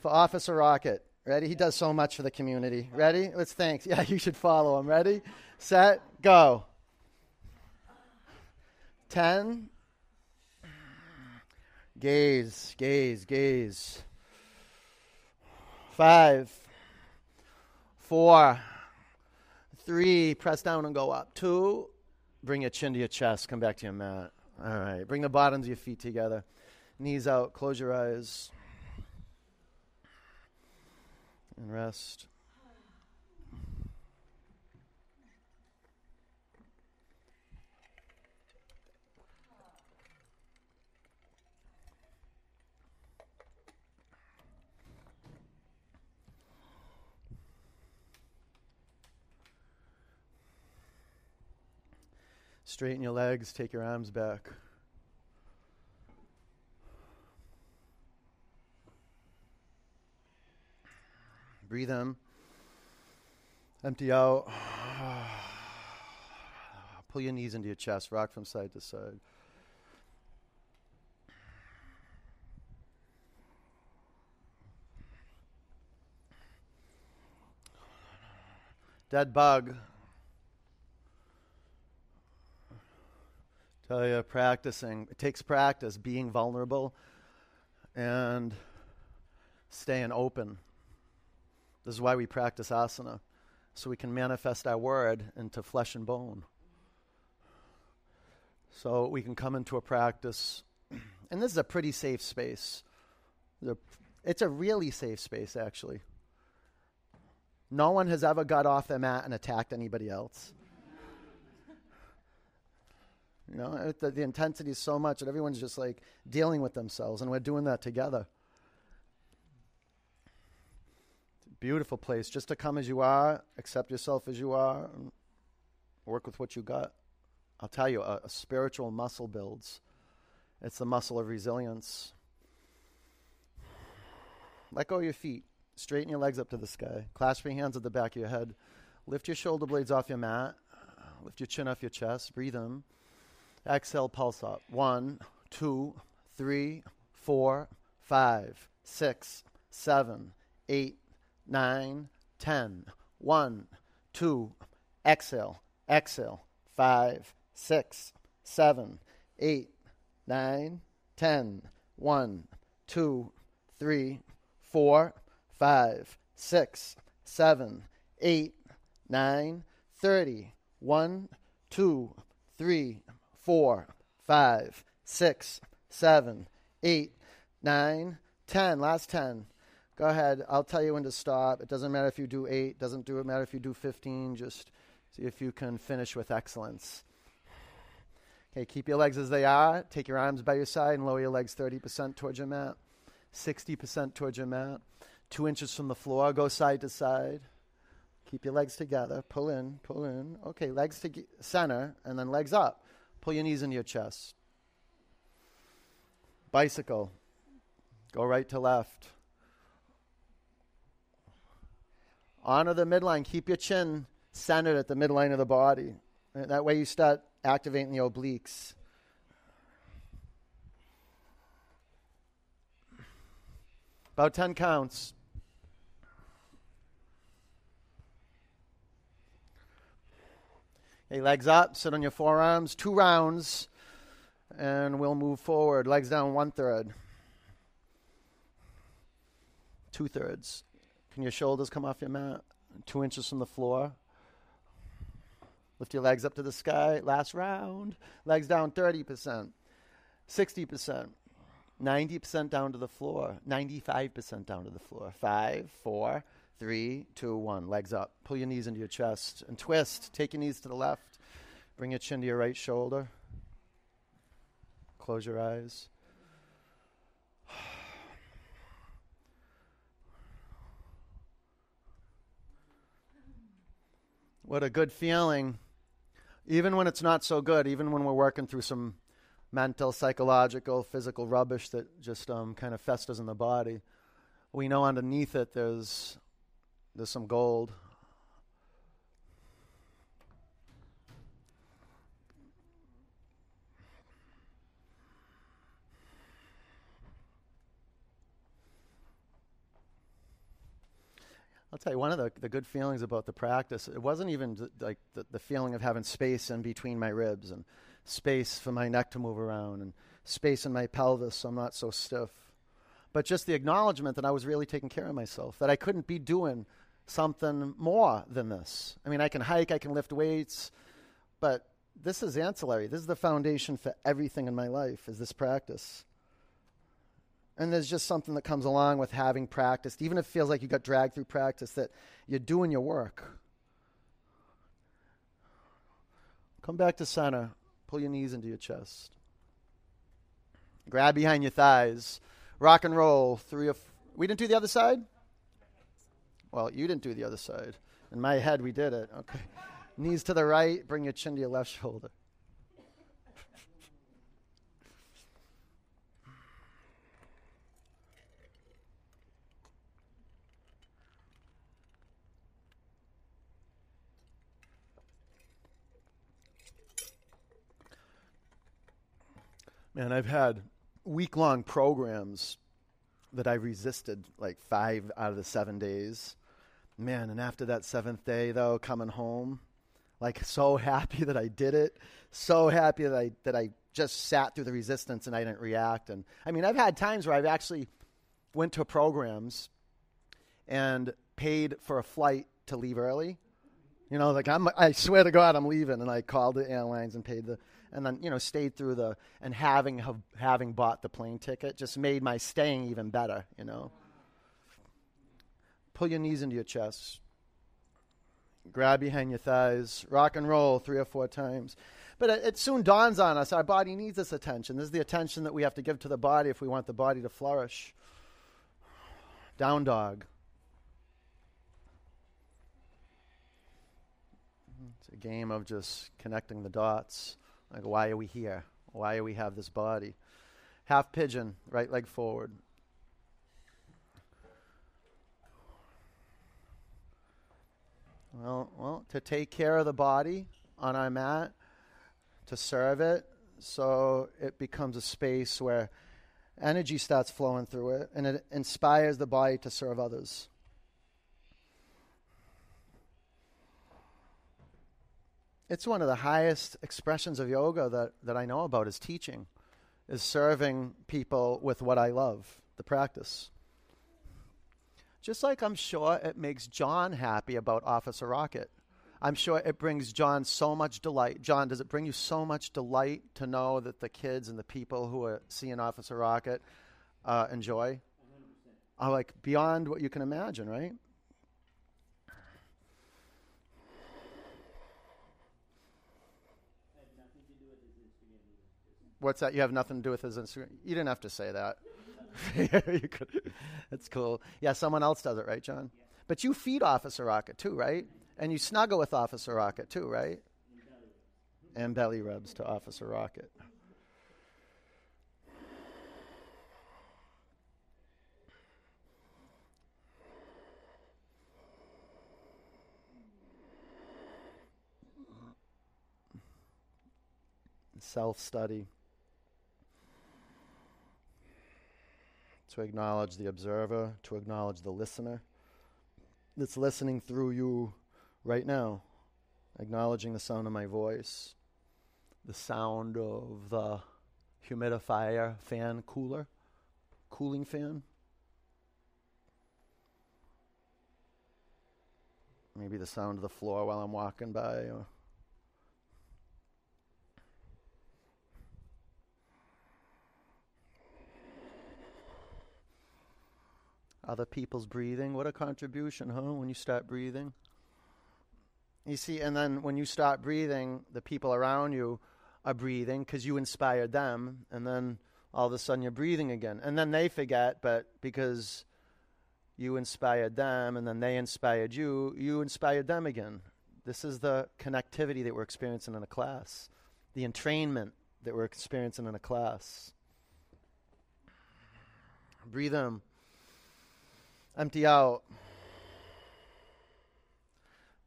For Officer Rocket. Ready? He does so much for the community. Ready? Let's thanks. Yeah, you should follow him. Ready? Set, go. 10. Gaze, gaze, gaze. 5. 4. 3. Press down and go up. Two. Bring your chin to your chest. Come back to your mat. All right. Bring the bottoms of your feet together. Knees out. Close your eyes and rest. Straighten your legs, take your arms back. Breathe in. Empty out. Pull your knees into your chest. Rock from side to side. Dead bug. Tell you, practicing. It takes practice being vulnerable and staying open. This is why we practice asana, so we can manifest our word into flesh and bone. So we can come into a practice, and this is a pretty safe space. It's a really safe space, actually. No one has ever got off their mat and attacked anybody else. You know, the, the intensity is so much that everyone's just like dealing with themselves, and we're doing that together. Beautiful place just to come as you are, accept yourself as you are, work with what you got. I'll tell you, a, a spiritual muscle builds. It's the muscle of resilience. Let go of your feet. Straighten your legs up to the sky. Clasp your hands at the back of your head. Lift your shoulder blades off your mat. Lift your chin off your chest. Breathe in. Exhale, pulse up. One, two, three, four, five, six, seven, eight, nine, ten. One, two, exhale, exhale. Five, six, seven, eight, nine, ten. One, two, three, four, five, six, seven, eight, nine, thirty. One, two, three, four, five, six, seven, eight, nine, ten. Last ten. Go ahead. I'll tell you when to stop. It doesn't matter if you do eight. Doesn't do it matter if you do fifteen. Just see if you can finish with excellence. Okay, keep your legs as they are. Take your arms by your side and lower your legs 30% towards your mat, 60% towards your mat. Two inches from the floor, go side to side. Keep your legs together. Pull in, pull in. Okay, legs to center, and then legs up. Pull your knees into your chest. Bicycle. Go right to left. Honor the midline. Keep your chin centered at the midline of the body. Uh, that way you start activating the obliques. About 10 counts. Okay, legs up, sit on your forearms, two rounds, and we'll move forward. Legs down one third, two thirds. Can your shoulders come off your mat? Two inches from the floor. Lift your legs up to the sky. Last round. Legs down 30%, 60%, 90% down to the floor, 95% down to the floor. Five, four, three, two, one. Legs up. Pull your knees into your chest and twist. Take your knees to the left. Bring your chin to your right shoulder. Close your eyes. What a good feeling even when it's not so good, even when we're working through some mental, psychological, physical rubbish that just um, kind of festers in the body, we know underneath it there's there's some gold. I'll tell you one of the, the good feelings about the practice. It wasn't even th- like the, the feeling of having space in between my ribs and space for my neck to move around and space in my pelvis so I'm not so stiff. But just the acknowledgement that I was really taking care of myself, that I couldn't be doing something more than this. I mean, I can hike, I can lift weights, but this is ancillary. This is the foundation for everything in my life, is this practice. And there's just something that comes along with having practiced, even if it feels like you got dragged through practice, that you're doing your work. Come back to center. Pull your knees into your chest. Grab behind your thighs. Rock and roll. Three of. we didn't do the other side? Well, you didn't do the other side. In my head, we did it. Okay. Knees to the right. Bring your chin to your left shoulder. Man, I've had week long programs that I resisted like five out of the seven days. Man, and after that seventh day, though, coming home, like so happy that I did it, so happy that I that I just sat through the resistance and I didn't react. And I mean, I've had times where I've actually went to programs and paid for a flight to leave early. You know, like I'm, I swear to God, I'm leaving, and I called the airlines and paid the and then you know stayed through the and having have, having bought the plane ticket just made my staying even better. You know, pull your knees into your chest, grab behind your thighs, rock and roll three or four times. But it, it soon dawns on us our body needs this attention. This is the attention that we have to give to the body if we want the body to flourish. Down dog. It's a game of just connecting the dots. Like, why are we here? Why do we have this body? Half pigeon, right leg forward. Well, well, to take care of the body on our mat, to serve it, so it becomes a space where energy starts flowing through it and it inspires the body to serve others. It's one of the highest expressions of yoga that, that I know about is teaching, is serving people with what I love, the practice. Just like I'm sure it makes John happy about Officer Rocket. I'm sure it brings John so much delight. John, does it bring you so much delight to know that the kids and the people who are seeing Officer Rocket uh, enjoy? 100%. Are like beyond what you can imagine, right? What's that? You have nothing to do with his Instagram. You didn't have to say that. That's cool. Yeah, someone else does it, right, John? Yeah. But you feed Officer Rocket too, right? And you snuggle with Officer Rocket too, right? And belly rubs to Officer Rocket. Self study. To acknowledge the observer, to acknowledge the listener that's listening through you right now, acknowledging the sound of my voice, the sound of the humidifier fan cooler, cooling fan. Maybe the sound of the floor while I'm walking by. Or other people's breathing. What a contribution, huh? When you start breathing. You see, and then when you start breathing, the people around you are breathing because you inspired them, and then all of a sudden you're breathing again. And then they forget, but because you inspired them and then they inspired you, you inspired them again. This is the connectivity that we're experiencing in a class, the entrainment that we're experiencing in a class. Breathe in. Empty out.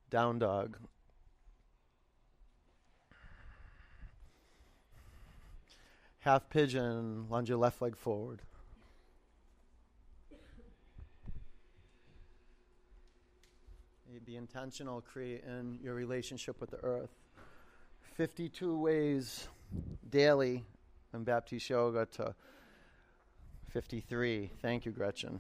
Down dog. Half pigeon, lunge your left leg forward. Be intentional, creating your relationship with the earth. 52 ways daily in Baptiste Yoga to 53. Thank you, Gretchen.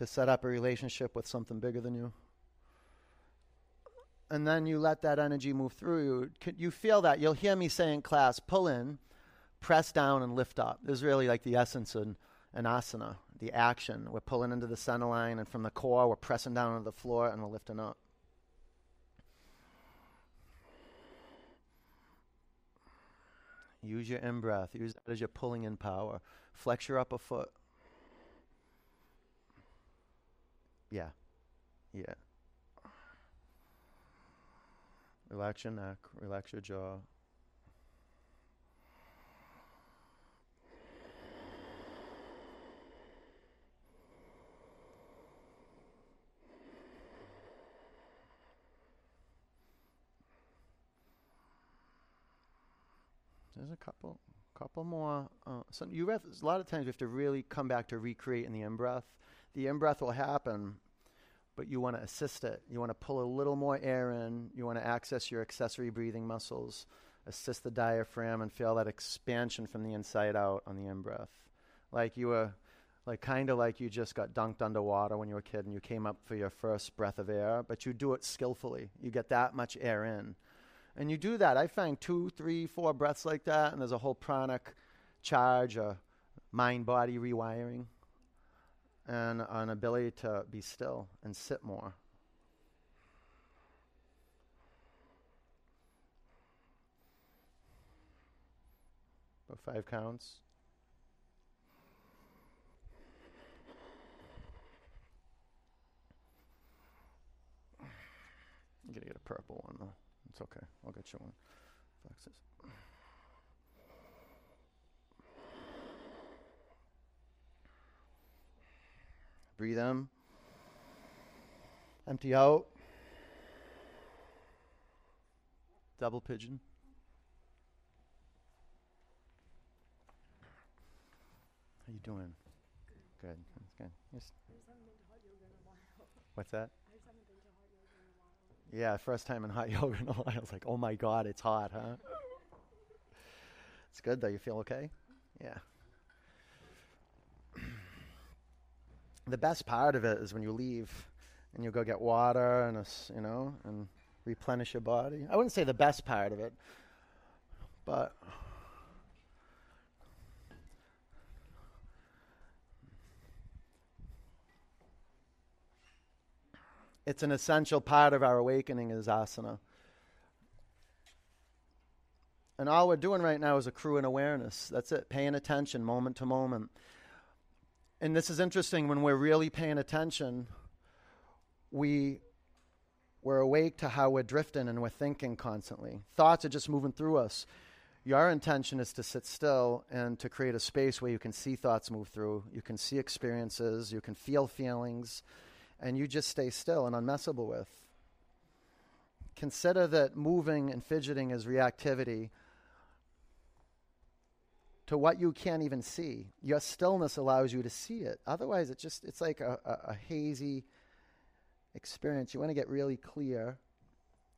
To set up a relationship with something bigger than you. And then you let that energy move through you. You feel that. You'll hear me say in class pull in, press down, and lift up. This is really like the essence in an asana, the action. We're pulling into the center line, and from the core, we're pressing down onto the floor and we're lifting up. Use your in breath. Use that as your pulling in power. Flex your upper foot. Yeah. Yeah. Relax your neck, relax your jaw. There's a couple, couple more. Uh, so you have a lot of times you have to really come back to recreate in the in breath the in breath will happen, but you want to assist it. You want to pull a little more air in. You want to access your accessory breathing muscles, assist the diaphragm, and feel that expansion from the inside out on the in breath. Like you were, like kind of like you just got dunked underwater when you were a kid and you came up for your first breath of air, but you do it skillfully. You get that much air in. And you do that. I find two, three, four breaths like that, and there's a whole pranic charge, a mind body rewiring and an ability to be still and sit more. About five counts. I'm gonna get a purple one though. It's okay. I'll get you one. Foxes. Breathe in. Empty out. Double pigeon. How you doing? good. That's good. Just What's that? Yeah, first time in hot yoga in a while. I was like, oh my God, it's hot, huh? It's good though. You feel okay? Yeah. The best part of it is when you leave and you go get water and a you know and replenish your body. I wouldn't say the best part of it, but it's an essential part of our awakening is asana. And all we're doing right now is accruing awareness. That's it, paying attention moment to moment. And this is interesting when we're really paying attention, we we're awake to how we're drifting and we're thinking constantly. Thoughts are just moving through us. Your intention is to sit still and to create a space where you can see thoughts move through, you can see experiences, you can feel feelings, and you just stay still and unmessable with. Consider that moving and fidgeting is reactivity to what you can't even see. Your stillness allows you to see it. Otherwise, it's just it's like a, a, a hazy experience. You want to get really clear.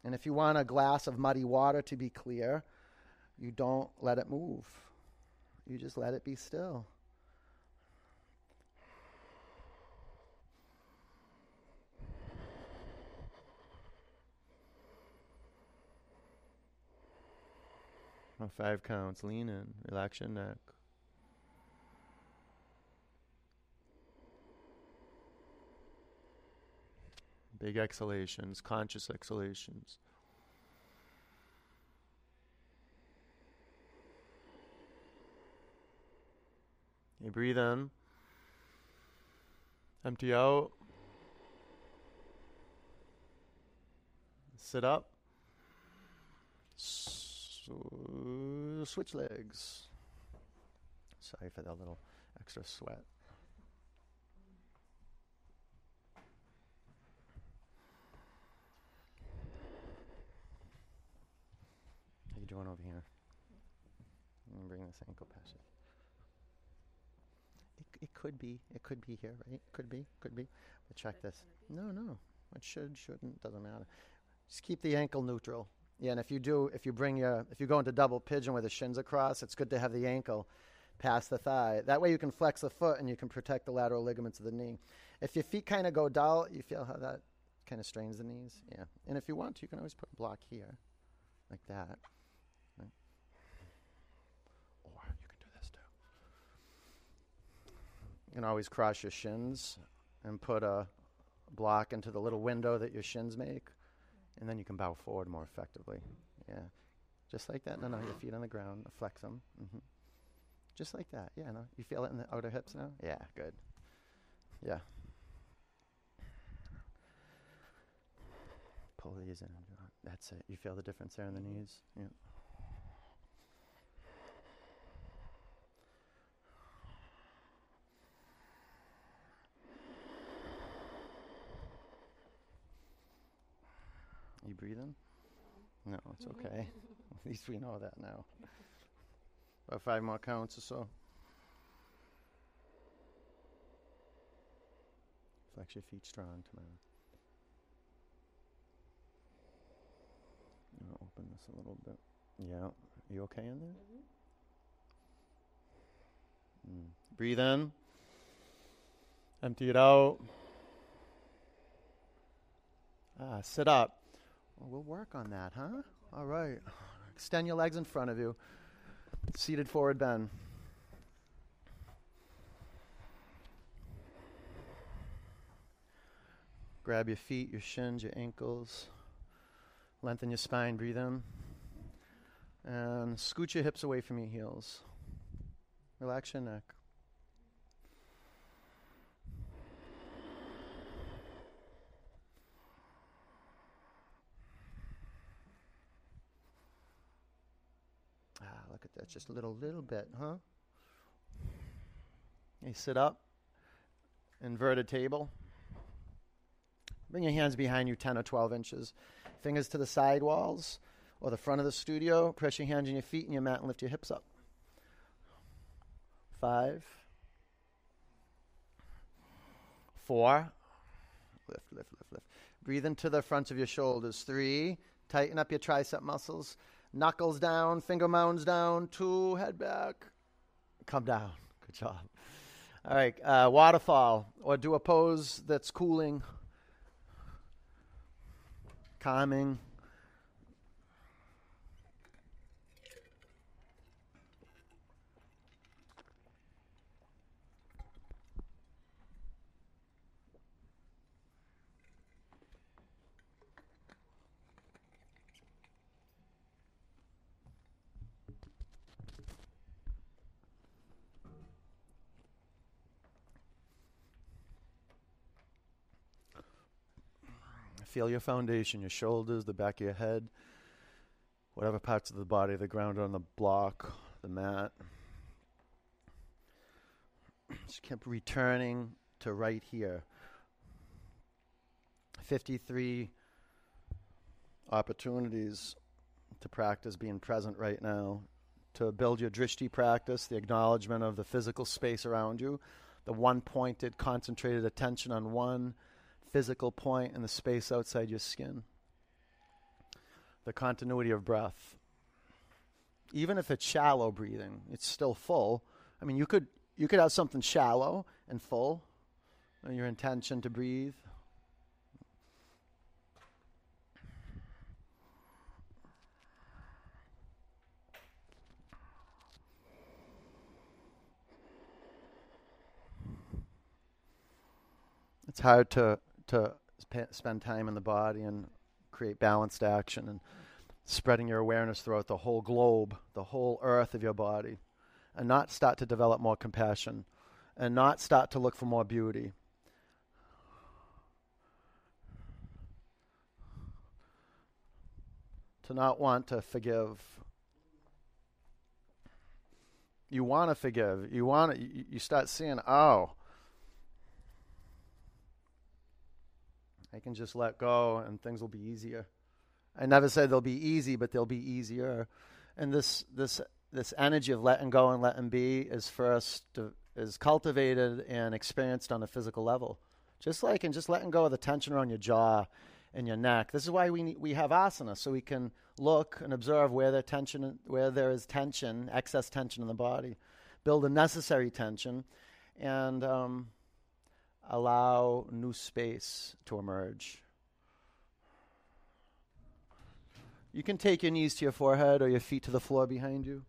And if you want a glass of muddy water to be clear, you don't let it move. You just let it be still. Five counts. Lean in. Relax your neck. Big exhalations, conscious exhalations. You breathe in, empty out, sit up, Uh, switch legs. Sorry for the little extra sweat. How you doing over here? Let me bring this ankle past it. It, it could be. It could be here, right? Could be. Could be. But check this. No, no. It should, shouldn't, doesn't matter. Just keep the ankle neutral. Yeah, and if you do, if you bring your, if you go into double pigeon with the shins across, it's good to have the ankle past the thigh. That way you can flex the foot and you can protect the lateral ligaments of the knee. If your feet kind of go dull, you feel how that kind of strains the knees. Yeah. And if you want you can always put a block here, like that. Right. Or you can do this too. You can always cross your shins and put a block into the little window that your shins make, and then you can bow forward more effectively. Yeah, just like that. No, no, your feet on the ground, flex them. Mm-hmm. Just like that. Yeah, no, you feel it in the outer hips now. Yeah, good. Yeah. Pull these in. That's it. You feel the difference there in the knees. Yeah. You breathing? No, it's okay. At least we know that now. About five more counts or so. Flex your feet strong tomorrow. I'll open this a little bit. Yeah. You okay in there? Mm-hmm. Mm. Breathe in. Empty it out. Ah, sit up. Well, we'll work on that, huh? All right. Extend your legs in front of you. Seated forward bend. Grab your feet, your shins, your ankles. Lengthen your spine, breathe in. And scoot your hips away from your heels. Relax your neck. Look at that, just a little, little bit, huh? You sit up, inverted table. Bring your hands behind you 10 or 12 inches. Fingers to the side walls or the front of the studio. Press your hands on your feet and your mat and lift your hips up. Five, Four. Lift, lift, lift, lift. Breathe into the front of your shoulders. Three. Tighten up your tricep muscles. Knuckles down, finger mounds down. Two. Head back. Come down. Good job. All right. Uh, waterfall or do a pose that's cooling, calming. Feel your foundation, your shoulders, the back of your head, whatever parts of the body, the ground on the block, the mat. Just kept returning to right here. 53 opportunities to practice being present right now, to build your drishti practice, the acknowledgement of the physical space around you, the one pointed, concentrated attention on one physical point in the space outside your skin. The continuity of breath. Even if it's shallow breathing, it's still full. I mean, you could you could have something shallow and full. Your intention to breathe. It's hard to to sp- spend time in the body and create balanced action and spreading your awareness throughout the whole globe, the whole earth of your body, and not start to develop more compassion and not start to look for more beauty. To not want to forgive. You want to forgive. You want to, you start seeing, oh, I can just let go and things will be easier. I never said they'll be easy, but they'll be easier. And this this this energy of letting go and letting be is first to, is cultivated and experienced on a physical level. Just like and just letting go of the tension around your jaw and your neck. This is why we need, we have asana so we can look and observe where there tension where there is tension, excess tension in the body, build a necessary tension, and um, allow new space to emerge. You can take your knees to your forehead or your feet to the floor behind you.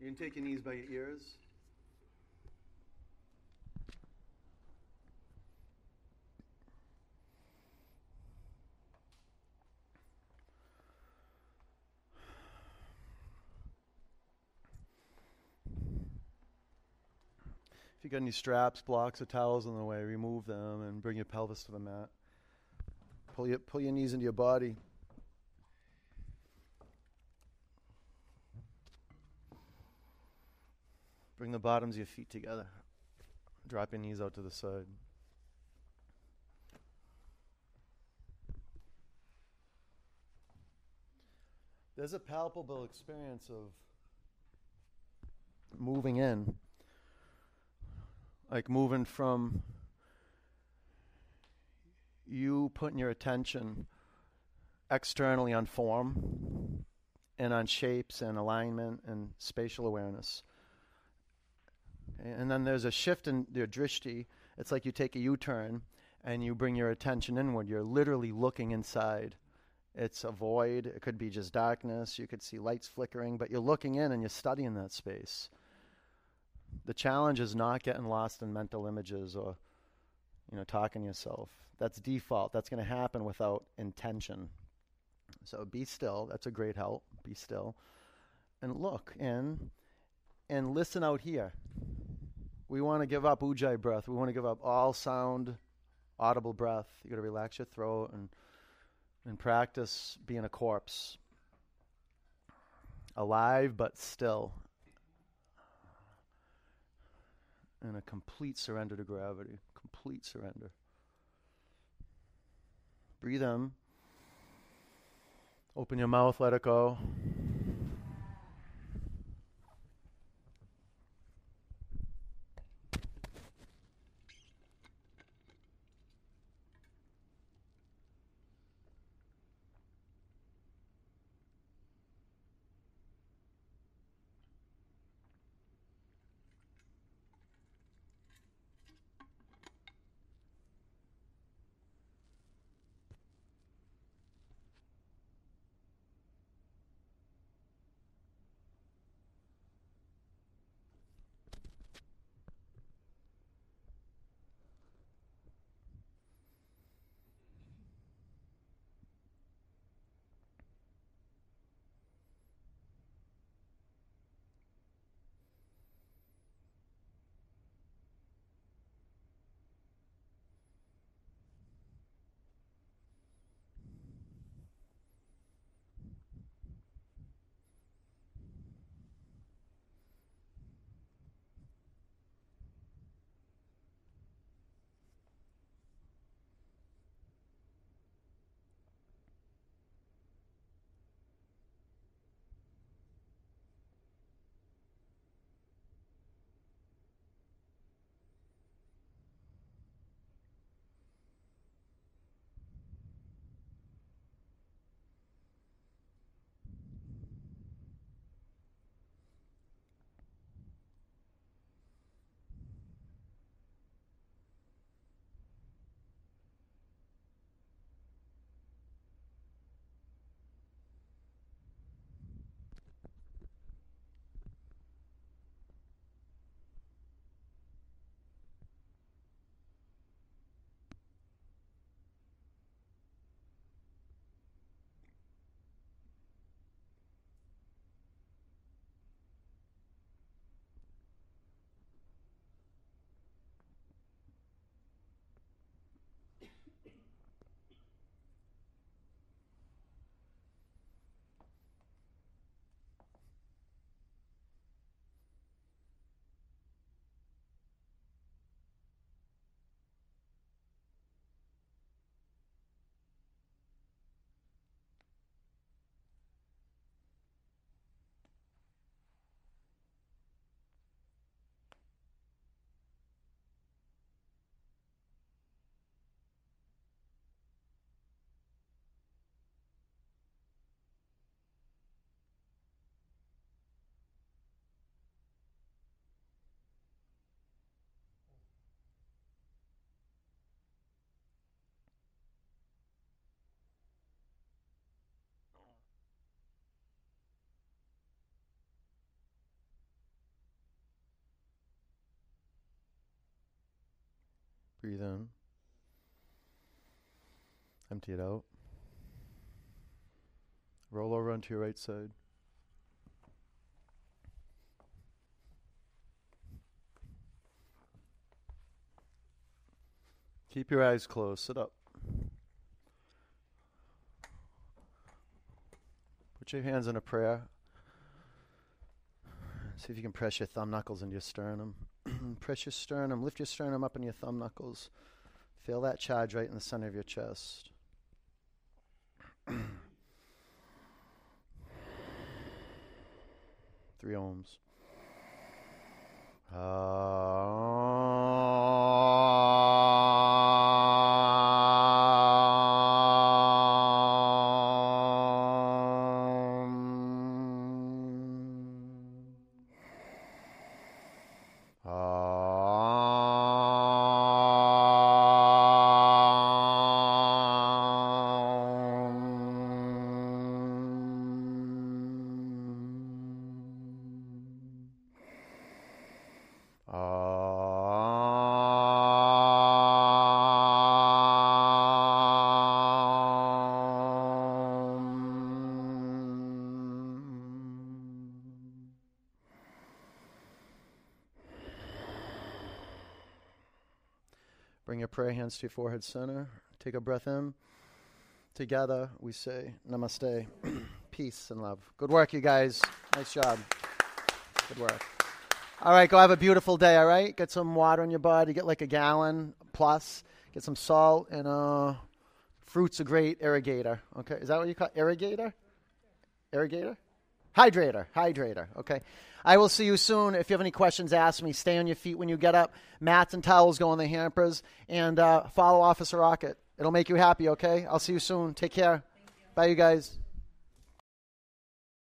You can take your knees by your ears. If you got any straps, blocks, or towels in the way, remove them and bring your pelvis to the mat. Pull your, pull your knees into your body. Bring the bottoms of your feet together. Drop your knees out to the side. There's a palpable experience of moving in like moving from you putting your attention externally on form and on shapes and alignment and spatial awareness. And then there's a shift in your drishti. It's like you take a U turn and you bring your attention inward. You're literally looking inside. It's a void. It could be just darkness. You could see lights flickering, but you're looking in and you're studying that space the challenge is not getting lost in mental images or you know talking to yourself. That's default. That's going to happen without intention. So be still. That's a great help. Be still. And look in and listen out here. We want to give up ujjayi breath. We want to give up all sound audible breath. You got to relax your throat and and practice being a corpse. Alive but still and a complete surrender to gravity. Complete surrender. Breathe in. Open your mouth, let it go. Breathe in. Empty it out. Roll over onto your right side. Keep your eyes closed. Sit up. Put your hands in a prayer. See if you can press your thumb knuckles into your sternum. press your sternum. Lift your sternum up in your thumb knuckles. Feel that charge right in the center of your chest. Three oms. Bring hands to your forehead center. Take a breath in. Together we say namaste, peace and love. Good work, you guys. Nice job. Good work. All right, go have a beautiful day. All right, get some water in your body. Get like a gallon plus. Get some salt and uh, fruit's a great irrigator. Okay, is that what you call irrigator? Irrigator, hydrator, hydrator. Okay. I will see you soon. If you have any questions, ask me. Stay on your feet when you get up. Mats and towels go in the hampers, and uh, follow Officer Rocket. It'll make you happy. Okay. I'll see you soon. Take care. You. Bye, you guys.